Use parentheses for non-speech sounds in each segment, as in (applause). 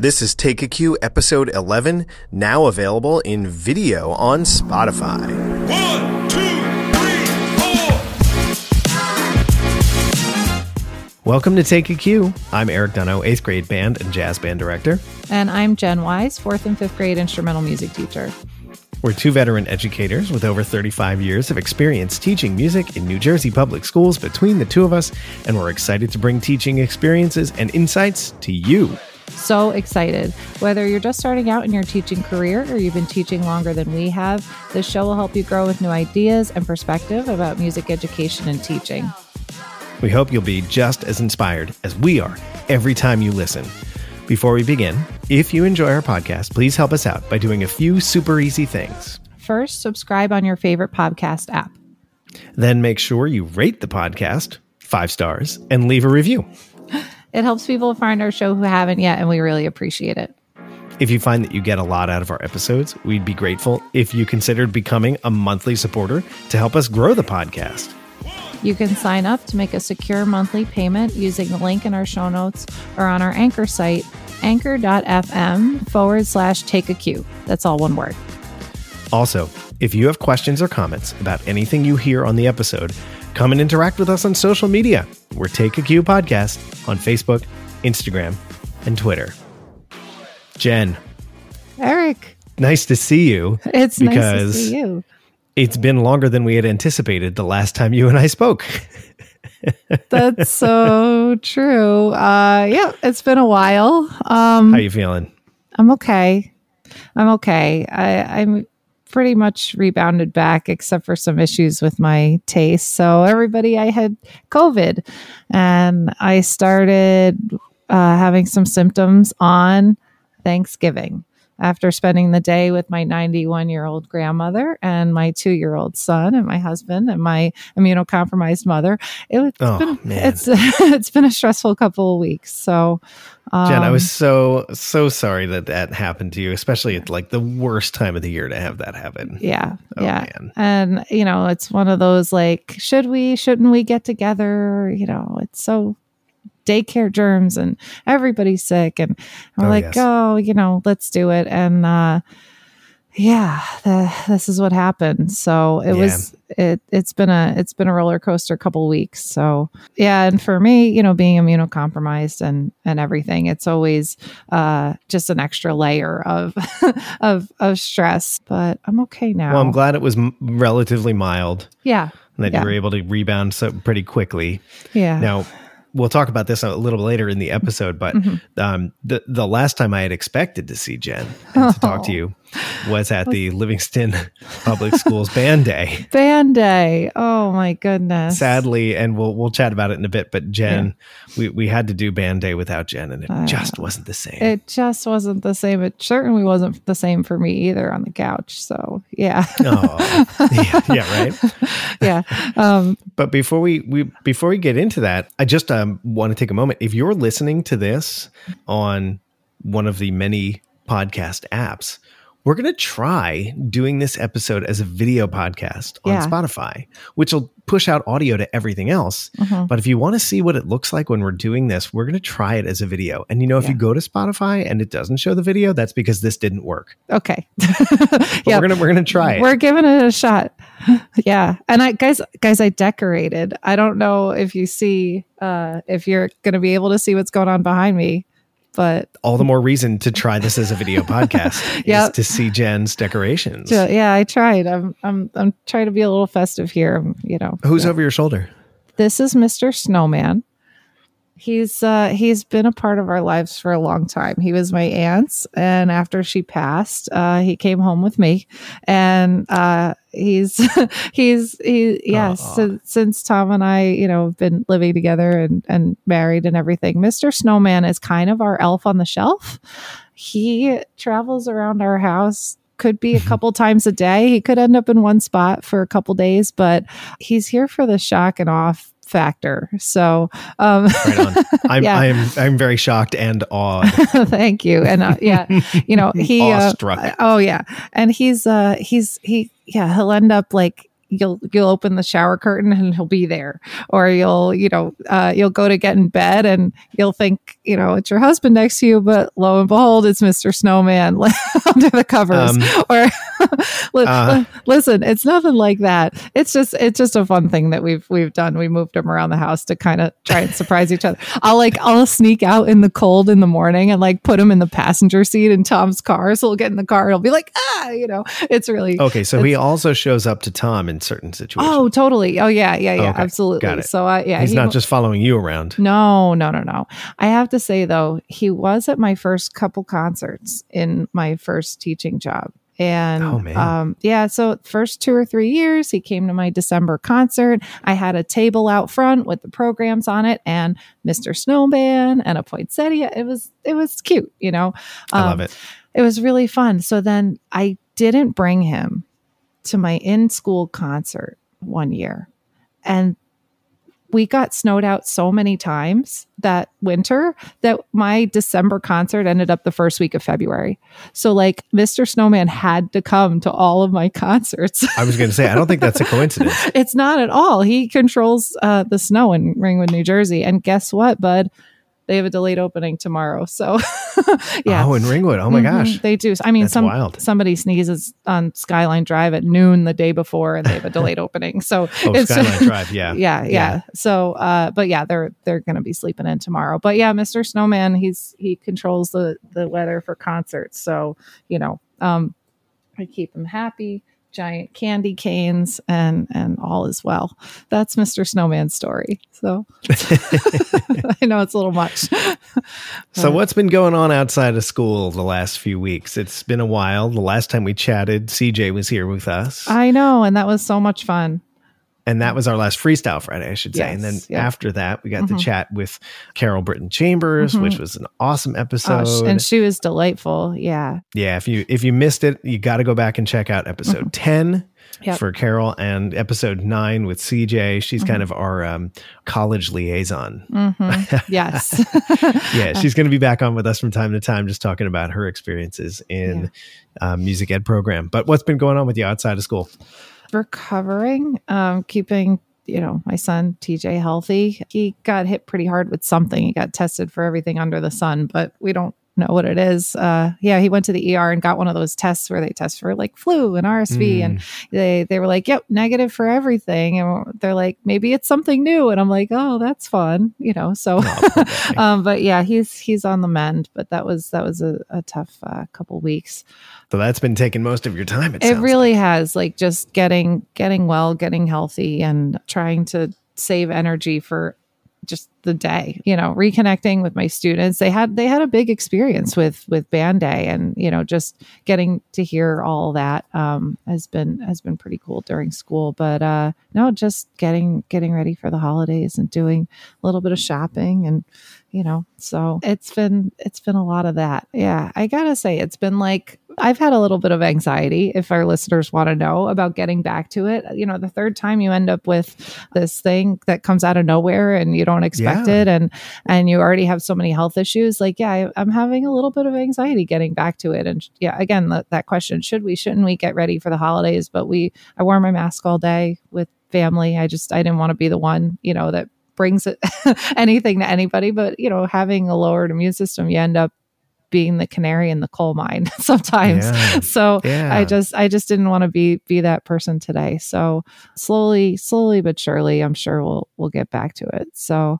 This is Take a Cue episode 11, now available in video on Spotify. One, two, three, four. Welcome to Take a Cue. I'm Erik Donough, 8th grade band and jazz band director. And I'm Jen Wise, 4th and 5th grade instrumental music teacher. We're two veteran educators with over 35 years of experience teaching music in New Jersey public schools between the two of us, and we're excited to bring teaching experiences and insights to you. So excited. Whether you're just starting out in your teaching career or you've been teaching longer than we have, this show will help you grow with new ideas and perspective about music education and teaching. We hope you'll be just as inspired as we are every time you listen. Before we begin, if you enjoy our podcast, please help us out by doing a few super easy things. First, subscribe on your favorite podcast app. Then make sure you rate the podcast five stars and leave a review. (laughs) It helps people find our show who haven't yet, and we really appreciate it. If you find that you get a lot out of our episodes, we'd be grateful if you considered becoming a monthly supporter to help us grow the podcast. You can sign up to make a secure monthly payment using the link in our show notes or on our anchor site, anchor.fm forward slash take a cue. That's all one word. Also, if you have questions or comments about anything you hear on the episode, come and interact with us on social media. We're Take a Cue Podcast on Facebook, Instagram, and Twitter. Jen, Erik, nice to see you. it's nice to see you. It's been longer than we had anticipated the last time you and I spoke. (laughs) That's so true. Uh, yeah, it's been a while. Um, How you feeling? I'm okay. I'm okay. I, I'm pretty much rebounded back, except for some issues with my taste. So everybody, I had COVID, and I started uh, having some symptoms on Thanksgiving after spending the day with my 91 year old grandmother and my two year old son and my husband and my immunocompromised mother. It, Oh, been, man. it's (laughs) it's been a stressful couple of weeks. So, um, Jen, I was so so sorry that that happened to you, especially at like the worst time of the year to have that happen. yeah, Oh, yeah. man. And you know, it's one of those like, should we, shouldn't we get together? You know, it's so daycare germs and everybody's sick and we're Oh, like yes. oh you know let's do it and uh yeah the, this is what happened so it Yeah. was it it's been a it's been a roller coaster couple weeks so yeah and for me you know being immunocompromised and and everything it's always uh just an extra layer of (laughs) of of stress but i'm okay now Well, I'm glad it was m- relatively mild yeah and that Yeah. you were able to rebound so pretty quickly. yeah Now, we'll talk about this a little later in the episode, but Mm-hmm. um, the the last time I had expected to see Jen and to talk to Oh. you was at the (laughs) Livingston Public Schools Band Day. band day oh my goodness Sadly, and we'll we'll chat about it in a bit. But Jen, we we had to do Band Day without Jen, and it Uh, just wasn't the same. it just wasn't the same. It certainly wasn't the same for me either on the couch. So yeah, oh, yeah, yeah, right. (laughs) yeah. Um, But before we, we before we get into that, I just um, want to take a moment. If you're listening to this on one of the many podcast apps, we're going to try doing this episode as a video podcast on Yeah. Spotify, which will push out audio to everything else. mhm. But if you want to see what it looks like when we're doing this, we're going to try it as a video. And you know, if Yeah. you go to Spotify and it doesn't show the video, that's because this didn't work. Okay. (laughs) Yeah, we're gonna we're gonna try it. we're giving it a shot. (laughs) yeah, and I guys, guys, I decorated. I don't know if you see, uh, if you're going to be able to see what's going on behind me, but all the more reason to try this as a video podcast (laughs) Yep. is to see Jen's decorations. so, yeah, I tried. I'm, I'm, I'm trying to be a little festive here. Um, you know, Who's over your shoulder? this is Mr. Snowman. He's uh he's been a part of our lives for a long time. He was my aunt's and after she passed, uh he came home with me and uh he's (laughs) he's he yeah, since, since Tom and I, you know, have been living together and and married and everything. Mr. Snowman is kind of our elf on the shelf. He travels around our house could be a (laughs) couple times a day. He could end up in one spot for a couple days, but he's here for the shock and off factor. So, um, Right on. (laughs) I'm Yeah. I'm I'm very shocked and awed. (laughs) thank you. And uh, yeah, you know, (laughs) he, uh, oh yeah. And he's, uh, he's, he, yeah, he'll end up like, you'll you'll open the shower curtain and he'll be there. Or you'll you know uh, you'll go to get in bed and you'll think you know it's your husband next to you but lo and behold it's mr snowman (laughs) under the covers. Um, (laughs) or (laughs) uh, listen it's nothing like that. It's just it's just a fun thing that we've we've done. We moved him around the house to kind of try and surprise each other. I'll like i'll sneak out in the cold in the morning and like put him in the passenger seat in tom's car. So he'll get in the car and he'll be like ah you know? It's really Okay, so he also shows up to Tom in certain situations. Oh, totally. Oh, yeah, yeah, yeah. Okay, Absolutely. got it. So, uh, yeah, He's he not w- just following you around. No, no, no, no. I have to say though, he was at my first couple concerts in my first teaching job. And Oh, um, yeah, so first two or three years, he came to my December concert. I had a table out front with the programs on it, and Mr. Snowman and a poinsettia. It was it was cute, you know. I Um, love it. it was really fun. So then I didn't bring him to my in school concert one year. And we got snowed out so many times that winter that my December concert ended up the first week of February. So, like, Mr. Snowman had to come to all of my (laughs) concerts. I was going to say, I don't think that's a coincidence. (laughs) it's not at all. He controls uh, the snow in Ringwood, New Jersey. And guess what, bud? They have a delayed opening tomorrow. So, (laughs) yeah. Oh, in Ringwood. Oh my Mhm, gosh. they do. I mean, That's some wild. somebody sneezes on Skyline Drive at noon the day before, and they have a delayed (laughs) opening. So Oh, it's Skyline (laughs) Drive. Yeah. yeah, yeah, Yeah. So, uh, but yeah, they're they're going to be sleeping in tomorrow. But yeah, Mr. Snowman, he's he controls the the weather for concerts. So you know, um, I keep him happy. Giant candy canes and and all is well. That's Mr. Snowman's story. So (laughs) I know it's a little much. So, what's been going on outside of school the last few weeks? It's been a while. The last time we chatted, CJ was here with us. I know, and that was so much fun. And that was our last freestyle Friday, I should say. and then Yes, yeah. after that, we got to Mhm. chat with Carol Britton Chambers, Mhm. which was an awesome episode. Oh, and she was delightful. Yeah. yeah, if you if you missed it, you got to go back and check out episode Mm-hmm. Yep. for Carol and episode nine with CJ. She's kind Mm-hmm. of our um, college liaison. hmm Yes. (laughs) Yeah, she's going to be back on with us from time to time, just talking about her experiences in um, music ed program. But what's been going on with you outside of school? Recovering, um, keeping, you know, my son TJ healthy. He got hit pretty hard with something. He got tested for everything under the sun, but we don't know what it is. Uh, yeah, he went to the ER and got one of those tests where they test for like flu and RSV, and they they were like, "Yep, negative for everything," and they're like, "Maybe it's something new," and I'm like, "Oh, that's fun," you know. So, (laughs) um, but yeah, he's he's on the mend. But that was that was a, a tough uh, couple weeks. so that's been taking most of your time. It, It really has, like just getting getting well, getting healthy, and trying to save energy for just the day you know reconnecting with my students. They had they had a big experience with with band day and you know just getting to hear all that um has been has been pretty cool during school. But uh no just getting getting ready for the holidays and doing a little bit of shopping and you know? So it's been it's been a lot of that. Yeah. I gotta say it's been like i've had a little bit of anxiety if our listeners want to know about getting back to it. You know the third time you end up with this thing that comes out of nowhere and you don't expect Yeah. it and and you already have so many health issues like yeah I, i'm having a little bit of anxiety getting back to it. And yeah again that that question should we shouldn't we get ready for the holidays? But we i wore my mask all day with family. I just i didn't want to be the one you know that brings (laughs) anything to anybody but you know having a lowered immune system you end up being the canary in the coal mine (laughs) sometimes Yeah. so Yeah. i just i just didn't want to be be that person today so slowly slowly but surely i'm sure we'll we'll get back to it so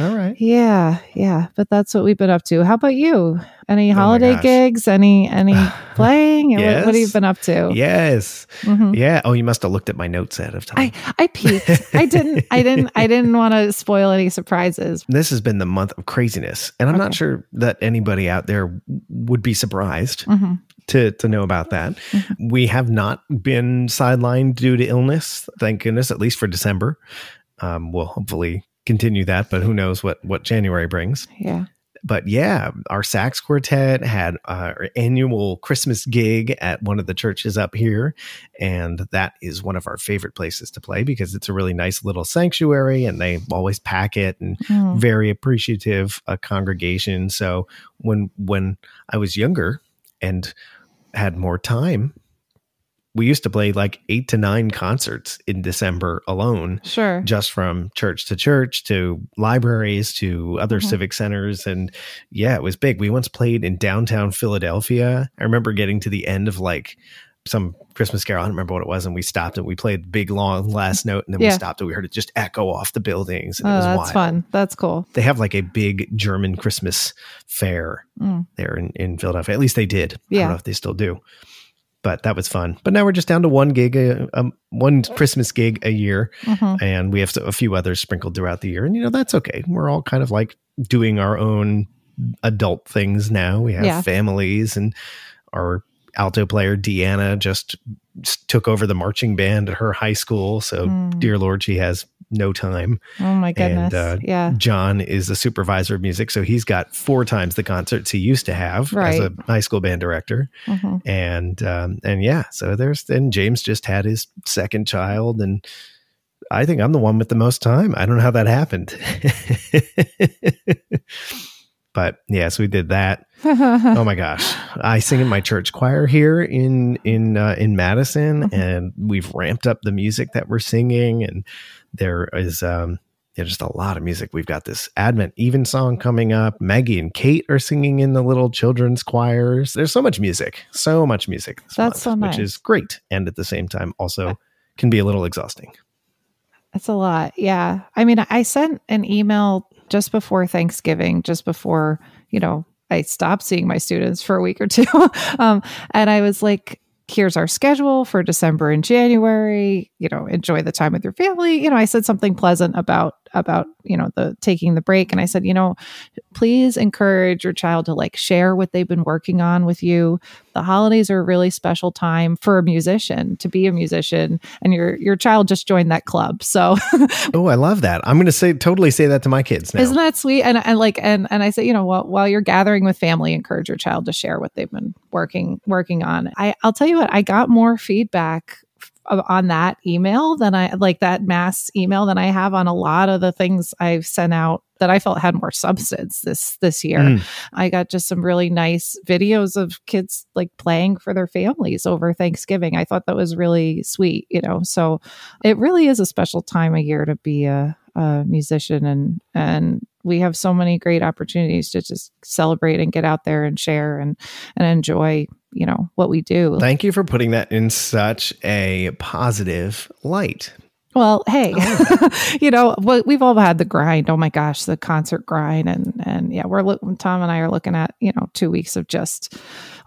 All right. yeah yeah but that's what we've been up to how about you any Oh holiday gosh. gigs any any (laughs) playing what, what have you been up to Yes. Mhm. Yeah. Oh, you must have looked at my notes ahead of time. i i peeked i didn't i didn't i didn't want to spoil any surprises (laughs) this has been the month of craziness, and I'm not sure that anybody out there would be surprised Mhm. to to know about that. Mm-hmm. We have not been sidelined due to illness, thank goodness, at least for December. Um, we'll hopefully continue that, but who knows what what January brings. yeah But yeah, our sax quartet had our annual Christmas gig at one of the churches up here, and that is one of our favorite places to play because it's a really nice little sanctuary, and they always pack it and Mm. very appreciative uh, congregation. So when when I was younger and had more time, we used to play like eight to nine concerts in December alone, Sure. just from church to church to libraries to other Mhm. civic centers. And yeah, it was big. We once played in downtown Philadelphia. I remember getting to the end of like some Christmas carol. I don't remember what it was. And we stopped and we played the big long last note. And then we stopped and we heard it just echo off the buildings. And it Oh, was that's wild. fun. That's cool. They have like a big German Christmas fair Mm. there in, in Philadelphia. At least they did. I Yeah. don't know if they still do. But that was fun. But now we're just down to one gig, a, um, one Christmas gig a year, Mhm. and we have a few others sprinkled throughout the year. And you know that's okay. We're all kind of like doing our own adult things now. We have Yeah. families, and our alto player Deanna just took over the marching band at her high school. So, Mm. dear Lord, she has no time. Oh my goodness. And, uh, yeah. John is the supervisor of music, so he's got four times the concerts he used to have as a high school band director. Mhm. And um, and yeah, so there's and James just had his second child, and I think I'm the one with the most time. I don't know how that happened, (laughs) but yes, we did that. (laughs) Oh my gosh, I sing in my church choir here in in uh, in Madison, Mhm. and we've ramped up the music that we're singing, and there is um, yeah, just a lot of music. We've got this Advent Evensong coming up. Maggie and Kate are singing in the little children's choirs. There's so much music, so much music. That's month, so which is great, and at the same time also can be a little exhausting. That's a lot. Yeah. I mean, I sent an email just before Thanksgiving, just before, you know, I stopped seeing my students for a week or two. (laughs) um, and I was like, here's our schedule for December and January, you know, enjoy the time with your family. You know, I said something pleasant about about, you know, the taking the break and I said, you know, please encourage your child to like share what they've been working on with you. The holidays are a really special time for a musician to be a musician and your your child just joined that club. So (laughs) Oh, I love that. I'm going to say totally say that to my kids now. Isn't that sweet? And and like and and I say, you know, while while you're gathering with family, encourage your child to share what they've been working working on. I I'll tell you what, I got more feedback on that email than I like that mass email than I have on a lot of the things I've sent out that I felt had more substance this this year. Mm. I got just some really nice videos of kids like playing for their families over Thanksgiving. I thought that was really sweet, you know. So it really is a special time of year to be a, a musician and and we have so many great opportunities to just celebrate and get out there and share and and enjoy, you know, what we do. Thank you for putting that in such a positive light. Well, hey, (laughs) you know, we- we've all had the grind. Oh my gosh, the concert grind, and and yeah, we're look, Tom and I are looking at you know two weeks of just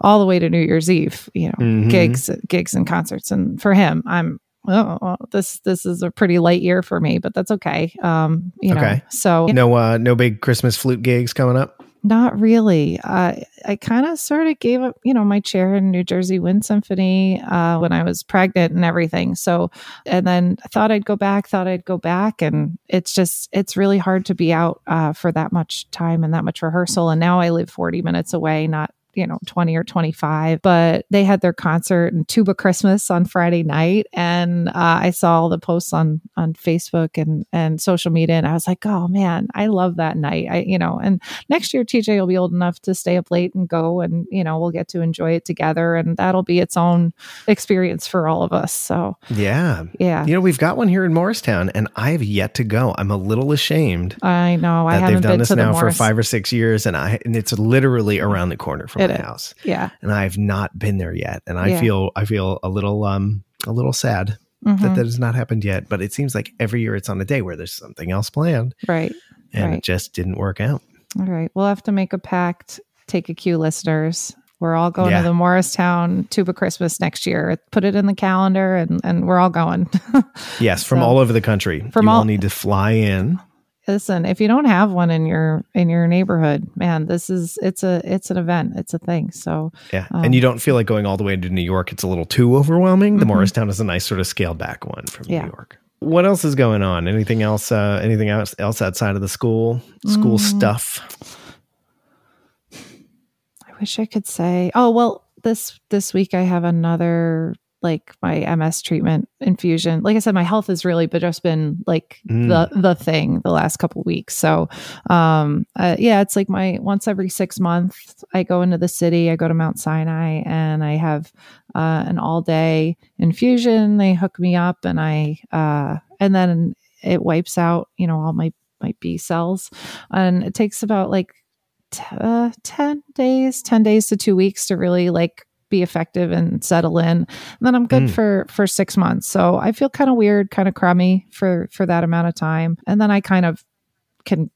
all the way to New Year's Eve, you know, Mhm. gigs, gigs and concerts. And for him, I'm oh well, this this is a pretty light year for me, but that's okay. Um, you know, Okay. so No, uh, no big Christmas flute gigs coming up. not really. I I kind of sort of gave up, you know, my chair in New Jersey Wind Symphony uh, when I was pregnant and everything. So, and then I thought I'd go back, thought I'd go back, and it's just it's really hard to be out uh, for that much time and that much rehearsal. And now I live forty minutes away, not you know 20 or 25 but they had their concert and tuba christmas on friday night. And uh, i saw all the posts on on facebook and and social media and i was like oh man i love that night. I you know and next year TJ will be old enough to stay up late and go and you know we'll get to enjoy it together and that'll be its own experience for all of us so. Yeah. yeah. You know, we've got one here in Morristown, and I have yet to go. I'm a little ashamed I know. I haven't they've done been this now for five or six years, and I and it's literally around the corner from It house, yeah and I've not been there yet, and I Yeah. feel I feel a little um a little sad Mhm. that that has not happened yet. But it seems like every year it's on a day where there's something else planned, right and Right. it just didn't work out. all right we'll have to make a pact take a cue listeners we're all going Yeah. to the Morristown Tuba Christmas next year. Put it in the calendar, and and we're all going. (laughs) Yes, from So- all over the country. From you all all- need to fly in. Listen if you don't have one in your in your neighborhood man this is it's a it's an event it's a thing so Yeah. Um, and you don't feel like going all the way to New York. It's a little too overwhelming. The Mhm. Morristown is a nice sort of scaled back one from Yeah. New York. What else is going on? Anything else? Uh, anything else, else outside of the school school Mm. stuff? i wish i could say oh well this this week i have another like my MS treatment infusion. Like I said, my health has really but just been like Mm. the the thing the last couple weeks. So um uh, yeah, it's like my once every 6 months I go into the city, I go to Mount Sinai and I have uh an all day infusion. They hook me up and I uh and then it wipes out, you know, all my my B cells and it takes about like t- uh, 10 days 10 days to two weeks to really like be effective and settle in and then i'm good Mm. for for six months so i feel kind of weird kind of crummy for for that amount of time and then i kind of can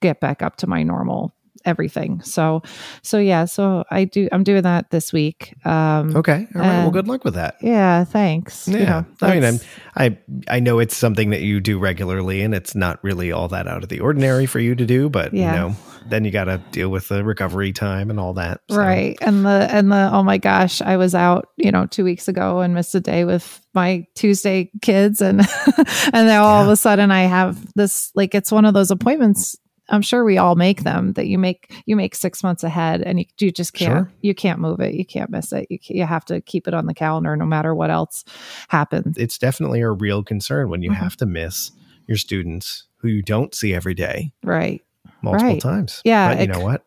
get back up to my normal everything so so yeah so i do i'm doing that this week um Okay. All right. well, good luck with that. yeah thanks You Yeah. know, I mean, I'm, I I know it's something that you do regularly, and it's not really all that out of the ordinary for you to do. But Yeah. you know, then you got to deal with the recovery time and all that. so. Right. And the and the oh my gosh, I was out, you know, 2 weeks ago and missed a day with my Tuesday kids and (laughs) and then all of a sudden I have this like it's one of those appointments I'm sure we all make them that you make you make 6 months ahead and you, you just can't Sure. you can't move it. You can't miss it. You you have to keep it on the calendar no matter what else happens. It's definitely a real concern when you Mhm. have to miss your students who you don't see every day Right. multiple Right. times. Yeah, But you it- know what?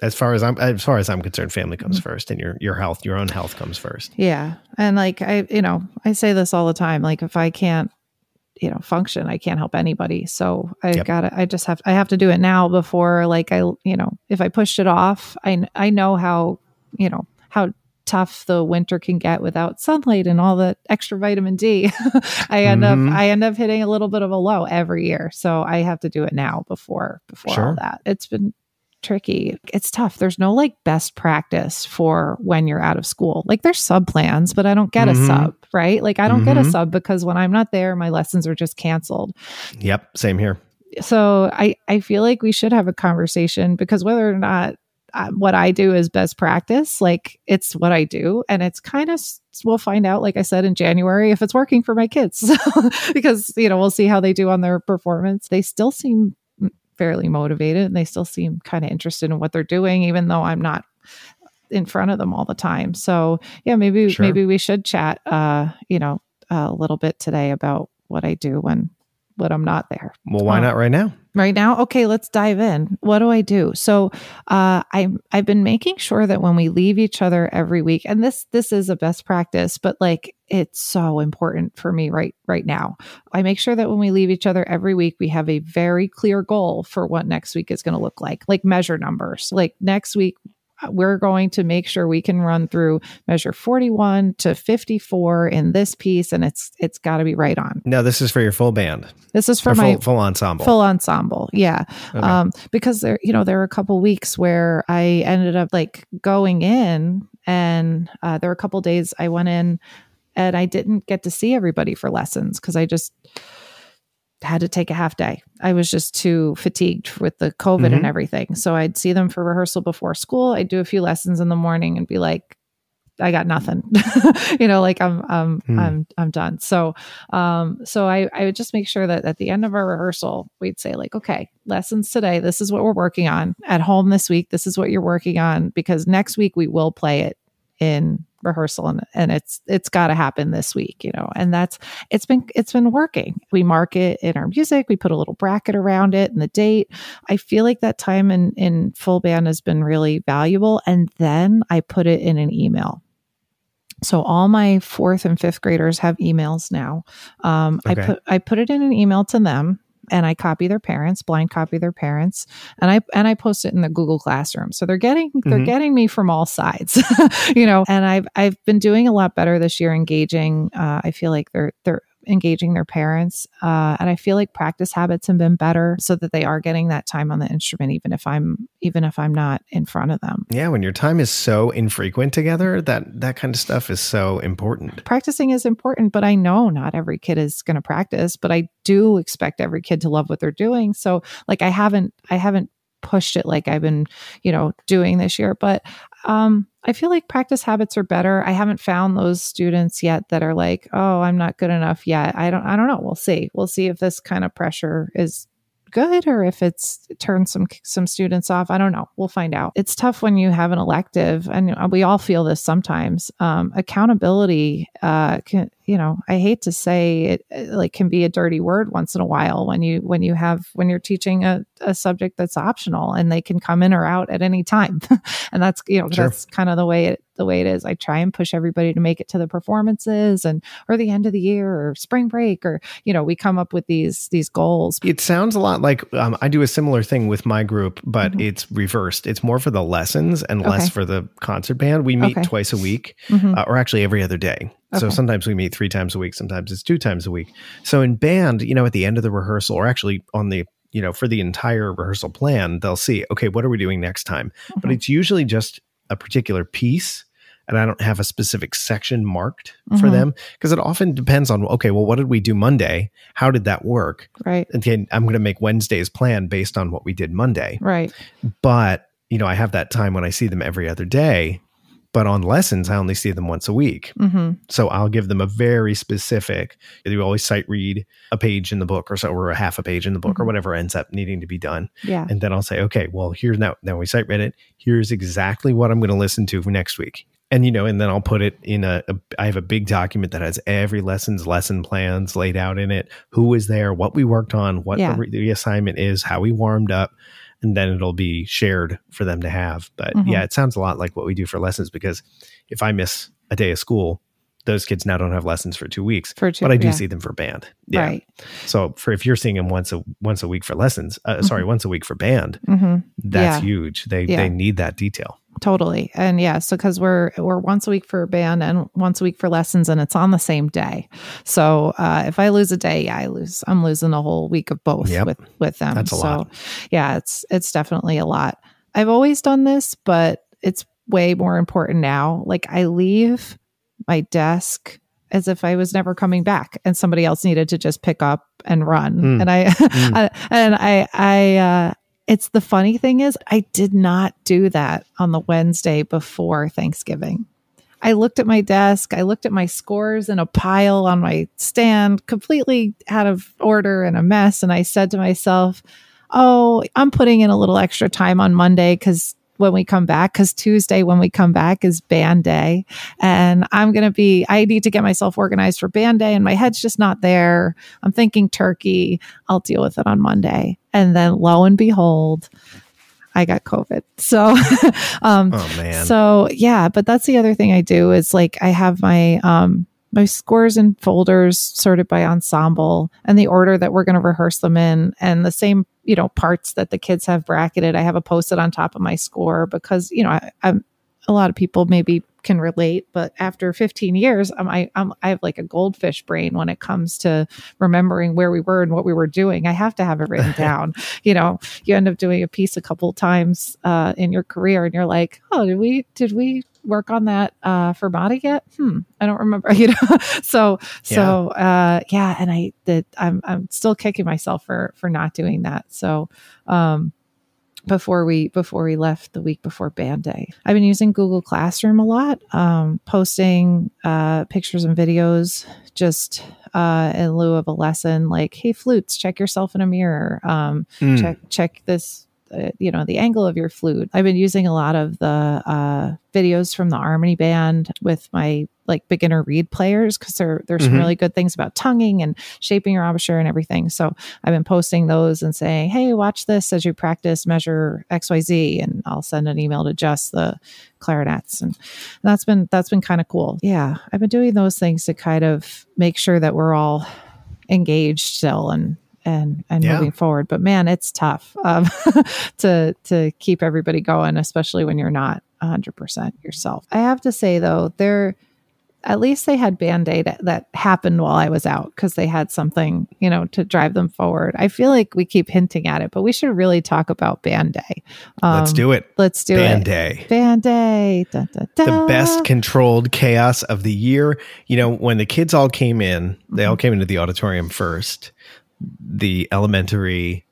As far as I'm as far as I'm concerned, family comes Mm-hmm. first, and your your health, your own health comes first. Yeah. And like I, you know, I say this all the time. Like if I can't, you know, function, I can't help anybody. So I Yep. gotta, I just have, I have to do it now before like I, you know, if I pushed it off, I, I know how, you know, how tough the winter can get without sunlight and all the extra vitamin D. (laughs) I end Mhm. up, I end up hitting a little bit of a low every year. So I have to do it now before, before all that. It's been, tricky. It's tough. There's no like best practice for when you're out of school. Like there's sub plans, but I don't get Mhm. a sub, right? Like I don't get a Mhm. sub because when I'm not there, my lessons are just canceled. Yep, same here. So I I feel like we should have a conversation because whether or not uh, what I do is best practice, like it's what I do, and it's kind of we'll find out, like I said in January, if it's working for my kids, (laughs) because you know we'll see how they do on their performance. They still seem fairly motivated, and they still seem kind of interested in what they're doing, even though I'm not in front of them all the time. So yeah, maybe Sure. maybe we should chat, uh, you know, a little bit today about what I do when when I'm not there. Well, why Oh. not right now? right now? Okay let's dive in. What do i do? So uh i i've been making sure that when we leave each other every week and this this is a best practice but like it's so important for me right right now. I make sure that when we leave each other every week we have a very clear goal for what next week is going to look like like measure numbers. Like next week we're going to make sure we can run through measure 41 to 54 in this piece and it's it's got to be right on No, this is for your full band, this is for or my full, full ensemble. full ensemble yeah Okay. um because there you know there were a couple weeks where i ended up like going in and uh, there were a couple days i went in and i didn't get to see everybody for lessons because i just had to take a half day i was just too fatigued with the covid Mhm. and everything so i'd see them for rehearsal before school i'd do a few lessons in the morning and be like I got nothing. (laughs) you know, like I'm I'm Hmm. I'm I'm done. So um so I I would just make sure that at the end of our rehearsal we'd say like okay, lessons today, this is what we're working on. At home this week, this is what you're working on because next week we will play it in rehearsal and, and it's it's got to happen this week, you know. And that's it's been it's been working. We mark it in our music, we put a little bracket around it and the date. I feel like that time in in full band has been really valuable and then I put it in an email. So all my fourth and fifth graders have emails now. Um, Okay. I put I put it in an email to them, and I copy their parents, blind copy their parents, and I and I post it in the Google Classroom. So they're getting they're Mhm. getting me from all sides, (laughs) you know. And I've I've been doing a lot better this year, engaging. Uh, I feel like they're they're engaging their parents, uh, and I feel like practice habits have been better, so that they are getting that time on the instrument, even if I'm even if I'm not in front of them. yeah, when your time is so infrequent together, that that kind of stuff is so important. practicing is important, but I know not every kid is going to practice, but I do expect every kid to love what they're doing. So like I haven't I haven't pushed it like I've been, you know, doing this year, but um I feel like practice habits are better. I haven't found those students yet that are like, "Oh, I'm not good enough yet." I don't I don't know. We'll see. We'll see if this kind of pressure is good or if it's turned some some students off. I don't know. We'll find out. It's tough when you have an elective, and we all feel this sometimes. Um, accountability uh, can you know i hate to say it like can be a dirty word once in a while when you when you have when you're teaching a, a subject that's optional and they can come in or out at any time (laughs) and that's you know sure. that's kind of the way it the way it is i try and push everybody to make it to the performances and or the end of the year or spring break or you know we come up with these these goals it sounds a lot like um, i do a similar thing with my group but mm-hmm. it's reversed it's more for the lessons and okay. less for the concert band we meet okay. twice a week mm-hmm. uh, or actually every other day so sometimes we meet three times a week, sometimes it's two times a week. So in band, you know, at the end of the rehearsal, or actually on the you know for the entire rehearsal plan, they'll see, okay, what are we doing next time? Mm-hmm. But it's usually just a particular piece and I don't have a specific section marked mm-hmm. for them because it often depends on okay, well, what did we do Monday? How did that work? Right. Again, I'm going to make Wednesday's plan based on what we did Monday. Right. But you know, I have that time when I see them every other day but on lessons i only see them once a week. Mm-hmm. so i'll give them a very specific you always sight read a page in the book or so or a half a page in the book mm-hmm. or whatever ends up needing to be done. Yeah. And then i'll say okay well here's now now we sight read it. Here's exactly what i'm going to listen to for next week. And you know and then i'll put it in a, a i have a big document that has every lesson's lesson plans laid out in it. Who was there? What we worked on? What yeah. the, the assignment is? How we warmed up and then it'll be shared for them to have. But mm-hmm. yeah, it sounds a lot like what we do for lessons because if I miss a day of school, those kids now don't have lessons for two weeks. For two, but I do yeah. see them for band. Yeah. Right. So for if you're seeing them once a once a week for lessons, uh, mm-hmm. sorry, once a week for band, mm-hmm. that's yeah. huge. They they need that detail. Totally. And yeah, so cuz we're we're once a week for band and once a week for lessons and it's on the same day. So uh, if I lose a day, yeah, I lose I'm losing a whole week of both yep. with with them. That's a so lot. yeah, it's it's definitely a lot. I've always done this, but it's way more important now. Like I leave my desk as if I was never coming back and somebody else needed to just pick up and run. Mm. And I, (laughs) mm. I, and I I uh it's the funny thing is, I did not do that on the Wednesday before Thanksgiving. I looked at my desk, I looked at my scores in a pile on my stand, completely out of order and a mess. And I said to myself, Oh, I'm putting in a little extra time on Monday because when we come back because Tuesday when we come back is band day. And I'm going to be, I need to get myself organized for band day and my head's just not there. I'm thinking turkey. I'll deal with it on Monday. And then lo and behold, I got COVID. (laughs) So, um, oh man. So yeah, but that's the other thing I do is like I have my, um, my scores and folders sorted by ensemble and the order that we're going to rehearse them in and the same you know parts that the kids have bracketed. I have a post-it on top of my score because you know I, i'm a lot of people maybe can relate but after 15 years I'm, I, I'm, I have like a goldfish brain when it comes to remembering where we were and what we were doing. I have to have it written (laughs) down. You know you end up doing a piece a couple times uh, in your career and you're like oh did we did we work on that uh, for body yet? Hmm, I don't remember. (laughs) You know, so so uh, yeah, and I did. I'm I'm still kicking myself for for not doing that. So um, before we before we left the week before band day i've been using google classroom a lot um, posting uh, pictures and videos just uh, in lieu of a lesson like hey flutes check yourself in a mirror um, mm. check check this uh, you know the angle of your flute. I've been using a lot of the uh, videos from the harmony band with my like beginner reed players because there, there's mm-hmm. some really good things about tonguing and shaping your embouchure and everything. So i've been posting those and saying hey watch this as you practice measure xyz and i'll send an email to just the clarinets and that's been that's been kind of cool. Yeah i've been doing those things to kind of make sure that we're all engaged still and and and yeah. moving forward. But man, it's tough um, (laughs) to to keep everybody going, especially when you're not 100 percent yourself. I have to say though, there at least they had band day that happened while I was out because they had something, you know, to drive them forward. I feel like we keep hinting at it, but we should really talk about band day. Um, let's do it. Let's do band it. Day. Band day. Da, da, da. The best controlled chaos of the year. You know, when the kids all came in, they mm-hmm. all came into the auditorium first the elementary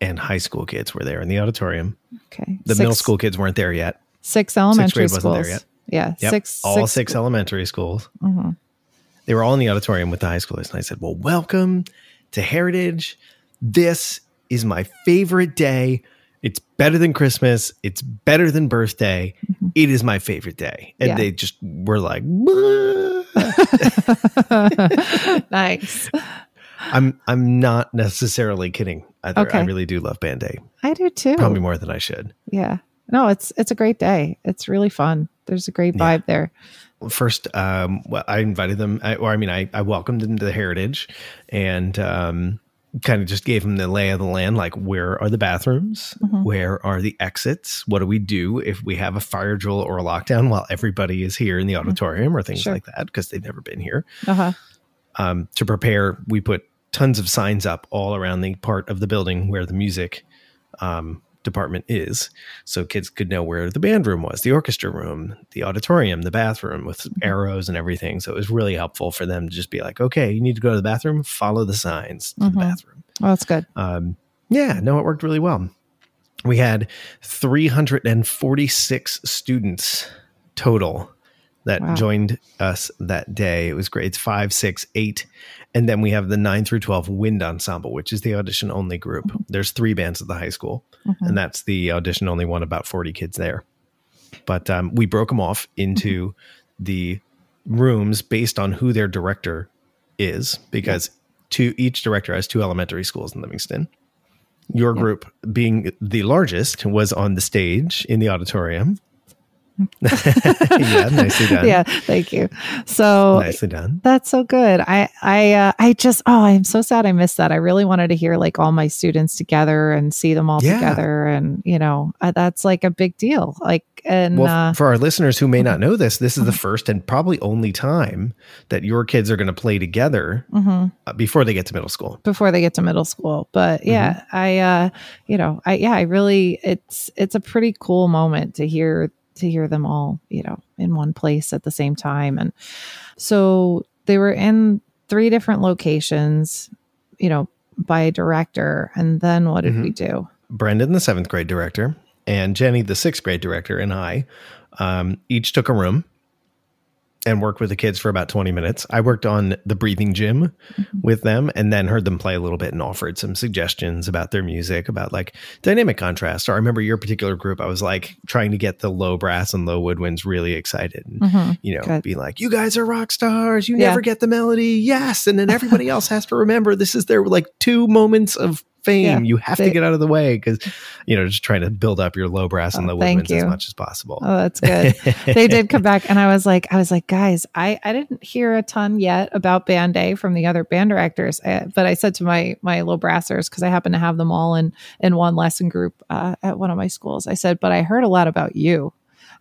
and high school kids were there in the auditorium. Okay. The six, middle school kids weren't there yet. Six elementary schools. Yet. Yeah. Yep. Six. All six, six elementary schools. Mm-hmm. They were all in the auditorium with the high schoolers. And I said, well, welcome to Heritage. This is my favorite day. It's better than Christmas. It's better than birthday. It is my favorite day. And Yeah. they just were like, (laughs) (laughs) nice. I'm I'm not necessarily kidding. Either. I really do love Band Day. I do too. Probably more than I should. Yeah. No, it's it's a great day. It's really fun. There's a great Yeah. vibe there. first um well, i invited them I, or i mean i i welcomed them to the heritage and um kind of just gave them the lay of the land like where are the bathrooms Mhm. where are the exits what do we do if we have a fire drill or a lockdown while everybody is here in the auditorium or things Sure. like that because they've never been here Uh-huh. Um, to prepare, we put tons of signs up all around the part of the building where the music um, department is, so kids could know where the band room was, the orchestra room, the auditorium, the bathroom with arrows and everything. So it was really helpful for them to just be like, okay, you need to go to the bathroom, follow the signs to Mhm. the bathroom. Well, that's good. Um, yeah, no, it worked really well. We had 346 students total that Wow. joined us that day. It was grades five, six, eight. And then we have the nine through 12 wind ensemble, which is the audition only group. There's three bands at the high school, Mhm. and that's the audition only one, about 40 kids there. But um, we broke them off into the rooms based on who their director is, because two each director has two elementary schools in Livingston. Your group, being the largest, was on the stage in the auditorium. (laughs) yeah, nicely done. Yeah, thank you. So nicely done. That's so good. I I uh, I just oh I'm so sad I missed that. I really wanted to hear like all my students together and see them all Yeah. together, and you know uh, that's like a big deal. Like and Well, uh, for our listeners who may not know this, this is the first and probably only time that your kids are going to play together mhm, uh, before they get to middle school. before they get to middle school. But yeah, I uh you know I yeah I really it's it's a pretty cool moment to hear to hear them all you know in one place at the same time, and so they were in three different locations, you know by a director, and then what did Mhm. we do? Brendan, the seventh grade director, and Jenny, the sixth grade director, and I um, each took a room and worked with the kids for about 20 minutes. I worked on the breathing gym with them and then heard them play a little bit and offered some suggestions about their music, about like dynamic contrast. Or I remember your particular group, I was like trying to get the low brass and low woodwinds really excited. And, Mhm. you know, Good. be like, you guys are rock stars. You Yeah. never get the melody. Yes. And then everybody else has to remember this is their like two moments of fame. Yeah. You have They- to get out of the way because, you know, just trying to build up your low brass and Oh, low thank woodwinds as much as possible. Oh, that's good. they did come back and I was like, I was like, guys, I, I didn't hear a ton yet about band day from the other band directors. Uh, but I said to my, my low brassers, cause I happen to have them all in, in one lesson group, uh, at one of my schools. I said, but I heard a lot about you.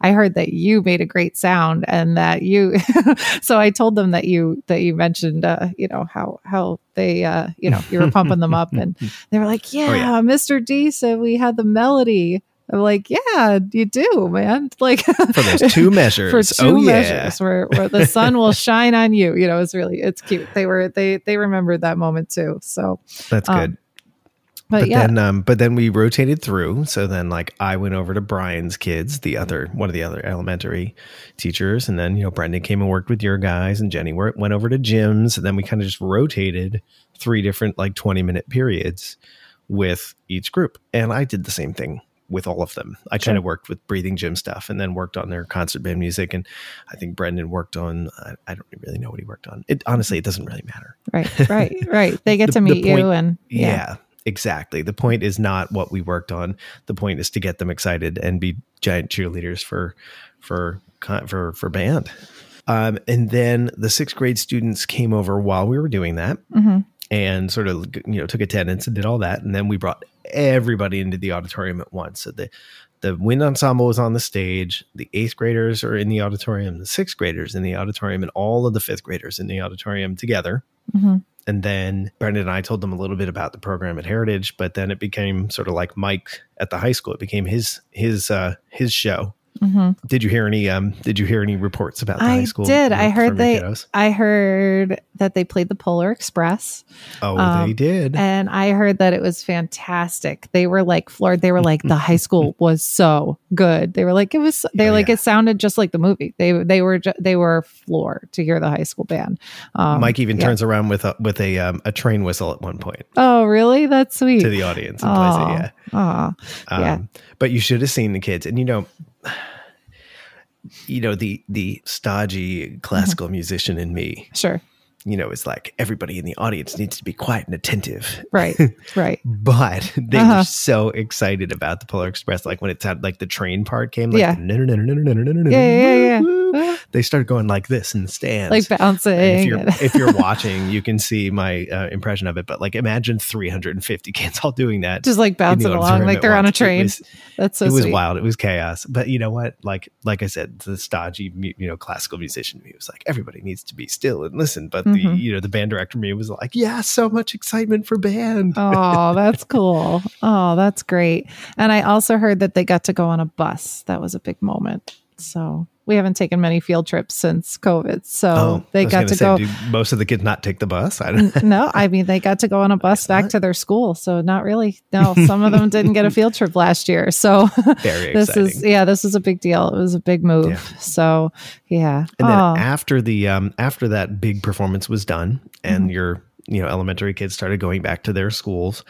I heard that you made a great sound and that you, (laughs) so I told them that you, that you mentioned, uh, you know, how, how they, uh, you know, you were pumping them up and (laughs) they were like, yeah, Oh, yeah. Mr. D said we had the melody. I'm like, yeah, you do, man. (laughs) Like For those two measures. for two oh, yeah. measures where, where the sun will shine on you. You know, it's really it's cute. They were they they remembered that moment too. So That's Um, good. But, but yeah. then um but then we rotated through so then like i went over to brian's kids the other one of the other elementary teachers and then you know brendan came and worked with your guys and jenny went over to jim's and then we kind of just rotated three different like 20 minute periods with each group and i did the same thing with all of them i kind Sure. of worked with breathing gym stuff and then worked on their concert band music and i think brendan worked on i, I don't really know what he worked on it honestly it doesn't really matter right, right, right. They get (laughs) The- to the meet you point- and yeah. yeah. Exactly. The point is not what we worked on. The point is to get them excited and be giant cheerleaders for for for for band. Um, and then the sixth grade students came over while we were doing that hmm and sort of you know took attendance and did all that. And then we brought everybody into the auditorium at once. So the the wind ensemble was on the stage. The eighth graders are in the auditorium. The sixth graders in the auditorium, and all of the fifth graders in the auditorium together. hmm And then Brendan and I told them a little bit about the program at Heritage, but then it became sort of like Mike at the high school. It became his his uh his show hmm Did you hear any? Um, did you hear any reports about the I high school? I did. I heard they. kiddos? I heard that they played the Polar Express, Oh, um, they did. and I heard that it was fantastic. They were like floored. They were like the high school (laughs) was so good. They were like it was. They Oh, like yeah. it sounded just like the movie. They they were ju- they were floored to hear the high school band. Um, Mike even yeah. turns around with a with a um, a train whistle at one point Oh, really? That's sweet. to the audience and plays oh, it. Yeah. Um, Yeah. But you should have seen the kids, and you know, (sighs) you know the the stodgy classical musician in me. sure. You know, is like everybody in the audience needs to be quiet and attentive. Right. (laughs) right. But they Uh-huh. were so excited about the Polar Express. Like when it sounded like the train part came, like Yeah. no, no, no, no, no, no, no, no, no, Yeah, yeah, woo, yeah. (laughs) They start going like this in the stands. Like bouncing. And if you're if you're (laughs) watching, you can see my uh, impression of it. But like, imagine 350 kids all doing that. just like bouncing along like they're on a train. was- That's so it was sweet. wild. It was chaos. But you know what? Like like I said, the stodgy you know classical musician me was like everybody needs to be still and listen. But the Mhm. you know the band director me was like, yeah, so much excitement for band. Oh, that's (laughs) cool. Oh, that's great. And I also heard that they got to go on a bus. That was a big moment. So we haven't taken many field trips since COVID. So oh, they got gonna say, go. Do most of the kids not take the bus? I don't. no, (laughs) I mean they got to go on a bus back to their school. So not really. No, some of them didn't get a field trip last year. So (laughs) this is yeah, this is a big deal. It was a big move. Yeah. So yeah. And then oh, after the um after that big performance was done and Mhm. your you know elementary kids started going back to their schools,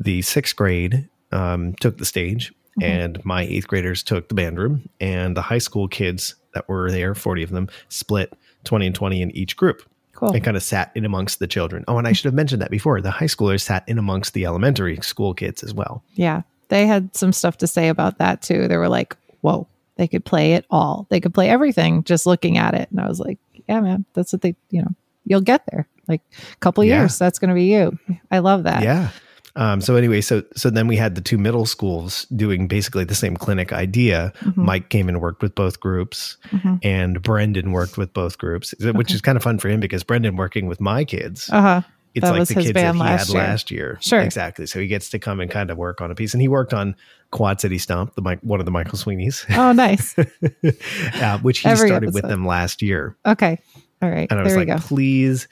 the sixth grade um took the stage Mhm. and my eighth graders took the band room and the high school kids that were there, 40 of them, split 20 and 20 in each group cool. and kind of sat in amongst the children. Oh, and I should have mentioned that before. The high schoolers sat in amongst the elementary school kids as well. Yeah. They had some stuff to say about that too. They were like, whoa, they could play it all. They could play everything just looking at it. And I was like, yeah, man, that's what they, you know, you'll get there. Like a couple Yeah. years, that's going to be you. I love that. Yeah. Um, so anyway, so so then we had the two middle schools doing basically the same clinic idea. Mhm, Mike came and worked with both groups, mhm. and Brendan worked with both groups, which Okay. is kind of fun for him because Brendan working with my kids, Uh-huh. it's that like was the his kids that he last had year. last year. Sure. exactly. So he gets to come and kind of work on a piece, and he worked on Quad City Stomp, the Mike, one of the Michael Sweeney's, Oh, nice. (laughs) uh, which he Every started with them last year. Okay. All right. And I was like, go. please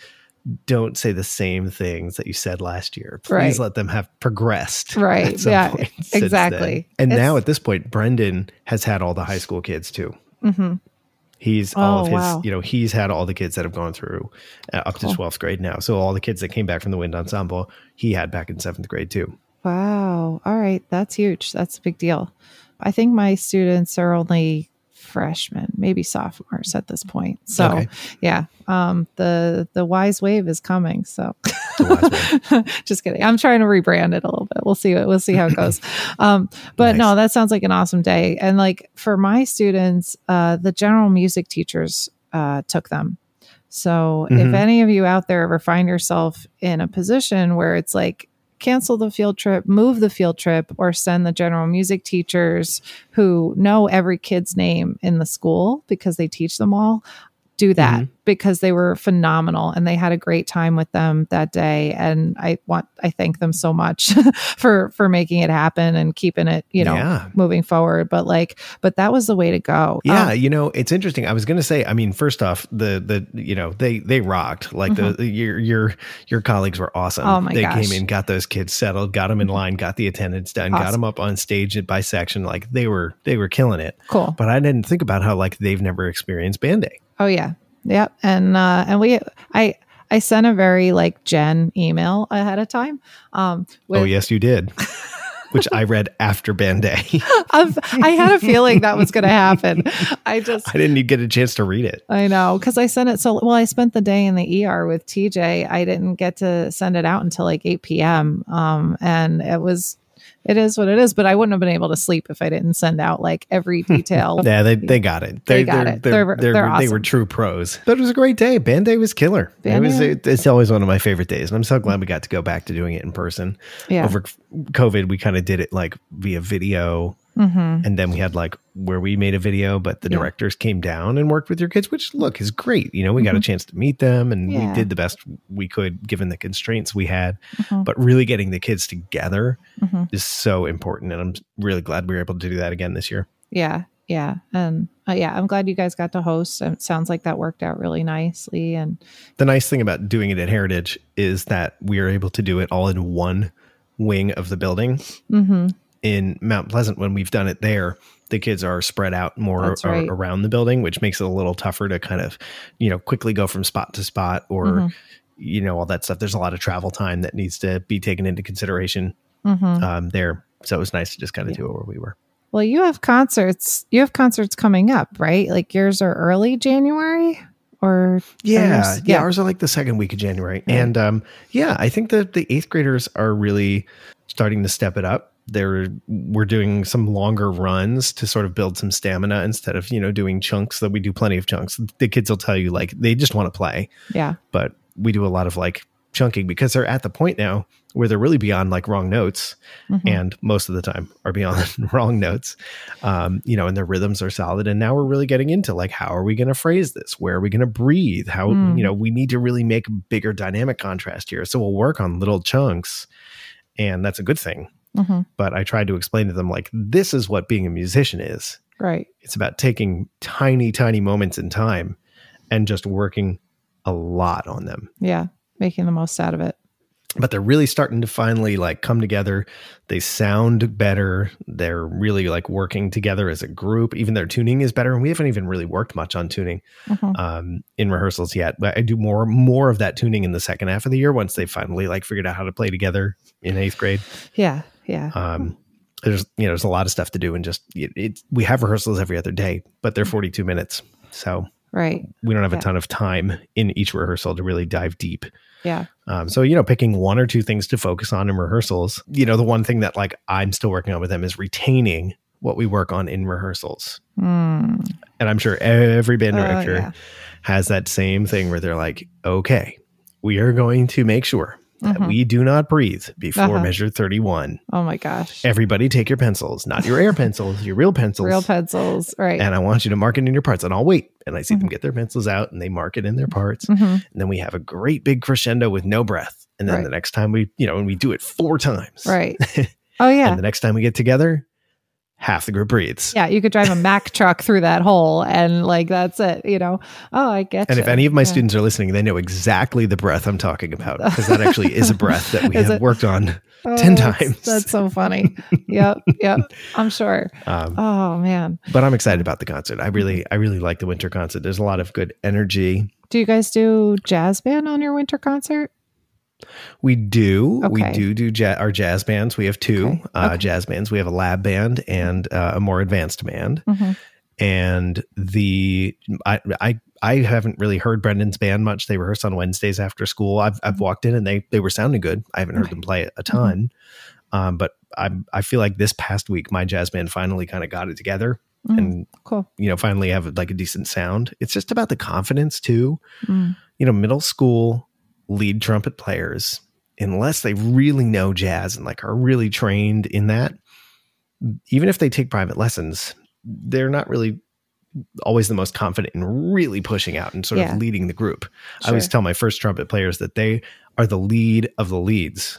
don't say the same things that you said last year. Please Right. let them have progressed. (laughs) Right. Yeah, point since then. exactly. And now at this point, Brendan has had all the high school kids too. hmm He's all Oh, of his, wow. you know, he's had all the kids that have gone through uh, up Cool. to 12th grade now. So all the kids that came back from the wind ensemble, he had back in seventh grade too. Wow. All right. That's huge. That's a big deal. I think my students are only freshmen, maybe sophomores at this point. So Okay. yeah, um, the the wise wave is coming. So (laughs) just kidding. I'm trying to rebrand it a little bit. We'll see. We'll see how it goes. (laughs) Um, but no, that sounds like an awesome day. And like for my students, uh, the general music teachers uh, took them. So if Mhm. any of you out there ever find yourself in a position where it's like cancel the field trip, move the field trip, or send the general music teachers who know every kid's name in the school because they teach them all, do that because they were phenomenal and they had a great time with them that day. And I want I thank them so much (laughs) for for making it happen and keeping it, you know, Yeah. moving forward. But like, but that was the way to go. Yeah, Um, you know, it's interesting. I was going to say, I mean, first off, the the you know they they rocked. Like the, the your your your colleagues were awesome. Mm-hmm. Oh, my they gosh. came in, got those kids settled, got them in line, got the attendance done, got them up on stage by section. Like they were they were killing it. cool. But I didn't think about how like they've never experienced band day. Oh yeah. Yep. And uh and we I I sent a very like Jen email ahead of time. Um with, oh yes, you did. Which I read after band day. (laughs) I had a feeling that was gonna happen. I just I didn't even get a chance to read it. I know because I sent it so well. I spent the day in the ER with TJ. I didn't get to send it out until like 8 p.m. Um, and it was, it is what it is. But I wouldn't have been able to sleep if I didn't send out like every (laughs) detail. Yeah, they, they got it. They They got they're, it. They're, They're- they're, they're They were true pros. But it was a great day. Band Day was killer. Band it was. It, it's always one of my favorite days, and I'm so glad we got to go back to doing it in person. yeah. Over COVID, we kind of did it like via video, hmm and then we had like where we made a video, but the Yeah. directors came down and worked with your kids, which look is great. You know, we got a Mhm. chance to meet them, and Yeah. we did the best we could given the constraints we had. Mhm. But really getting the kids together hmm is so important, and I'm really glad we were able to do that again this year. Yeah. yeah and uh, yeah i'm glad you guys got to host it sounds like that worked out really nicely and The nice thing about doing it at Heritage is that we are able to do it all in one wing of the building. In Mount Pleasant, when we've done it there, the kids are spread out more a- right. around the building, which makes it a little tougher to kind of, you know, quickly go from spot to spot or, Mhm. you know, all that stuff. There's a lot of travel time that needs to be taken into consideration hmm um, there. So it was nice to just kind of do it where we were. well you have concerts you have concerts coming up right like yours are early january or Yeah, Ours- yeah, yeah. Ours are like the second week of January, Yeah. and um, yeah, I think that the eighth graders are really starting to step it up. They're we're doing some longer runs to sort of build some stamina instead of you know doing chunks. That we do plenty of chunks. The kids will tell you like they just want to play, yeah but we do a lot of like chunking because they're at the point now where they're really beyond like wrong notes Mhm. and most of the time are beyond (laughs) wrong notes um you know and their rhythms are solid and now we're really getting into like how are we going to phrase this where are we going to breathe how Mm. you know we need to really make bigger dynamic contrast here so we'll work on little chunks and that's a good thing hmm but i tried to explain to them like this is what being a musician is. Right. It's about taking tiny tiny moments in time and just working a lot on them. Yeah making the most out of it but they're really starting to finally like come together. They sound better. They're really like working together as a group. Even their tuning is better and we haven't even really worked much on tuning Mhm. um, in rehearsals yet. But i do more more of that tuning in the second half of the year once they finally like figured out how to play together in eighth grade. Yeah yeah. Um, there's you know there's a lot of stuff to do and just it, it we have rehearsals every other day but they're 42 minutes. So right we don't have Yeah. a ton of time in each rehearsal to really dive deep yeah um, so you know, picking one or two things to focus on in rehearsals. You know, the one thing that like I'm still working on with them is retaining what we work on in rehearsals. Mm. And I'm sure every band Oh, director yeah. has that same thing where they're like, okay, we are going to make sure that Mhm. we do not breathe before Uh-huh. measure 31. oh my gosh Everybody take your pencils, not your air (laughs) pencils, your real pencils. real pencils right and I want you to mark it in your parts. And I'll wait. And I see them get their pencils out and they mark it in their parts. Mhm. And then we have a great big crescendo with no breath. And then Right. the next time we, you know, and we do it four times. right (laughs) oh yeah And the next time we get together, half the group breathes. yeah you could drive a mack (laughs) truck through that hole and like that's it you know oh i get And if any of my Yeah. students are listening, they know exactly the breath I'm talking about because that actually is a breath that we (laughs) have it? worked on. Oh, 10 that's- times. That's so funny. (laughs) yep. Yep. I'm sure. Um, Oh man. but I'm excited about the concert. I really, I really like the winter concert. There's a lot of good energy. Do you guys do jazz band on your winter concert? We do. We do do ja- our jazz bands. We have two Okay. Uh, Okay. jazz bands. We have a lab band and uh, a more advanced band. Mhm. And the I, I I haven't really heard Brendan's band much. They rehearse on Wednesdays after school. I've I've walked in and they they were sounding good. I haven't heard Okay. them play a ton, um, but I I feel like this past week my jazz band finally kind of got it together Mm, and cool. you know finally have like a decent sound. It's just about the confidence too Mm, you know, middle school lead trumpet players, unless they really know jazz and like are really trained in that, even if they take private lessons, they're not really always the most confident in really pushing out and sort Yeah. of leading the group. I always tell my first trumpet players that they are the lead of the leads.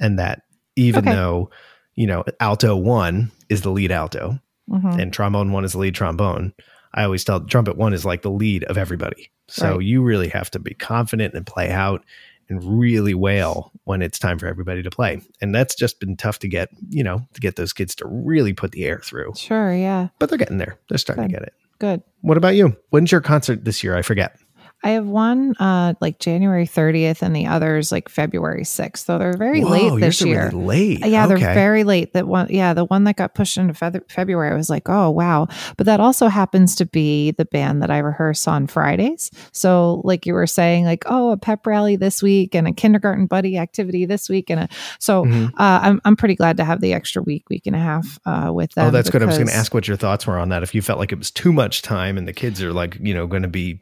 And that even Okay. though, you know, alto one is the lead alto, mhm. and trombone one is the lead trombone. I always tell trumpet one is like the lead of everybody. So Right. you really have to be confident and play out and really wail when it's time for everybody to play. And that's just been tough to get, you know, to get those kids to really put the air through. Sure. Yeah. But they're getting there. They're starting to get it. Good. What about you? When's your concert this year? I forget. I have one uh like January 30th and the others like February 6th. So they're very Whoa, late this year. Really late. Uh, Yeah, they're very late. That one, yeah, the one that got pushed into Fe- February, I was like, oh wow. But that also happens to be the band that I rehearse on Fridays. So, like you were saying, like, oh, a pep rally this week and a kindergarten buddy activity this week, and a, so Mhm. uh, I'm I'm pretty glad to have the extra week, week and a half uh, with them. Oh, that's good. I was going to ask what your thoughts were on that. If you felt like it was too much time and the kids are like, you know, going to be,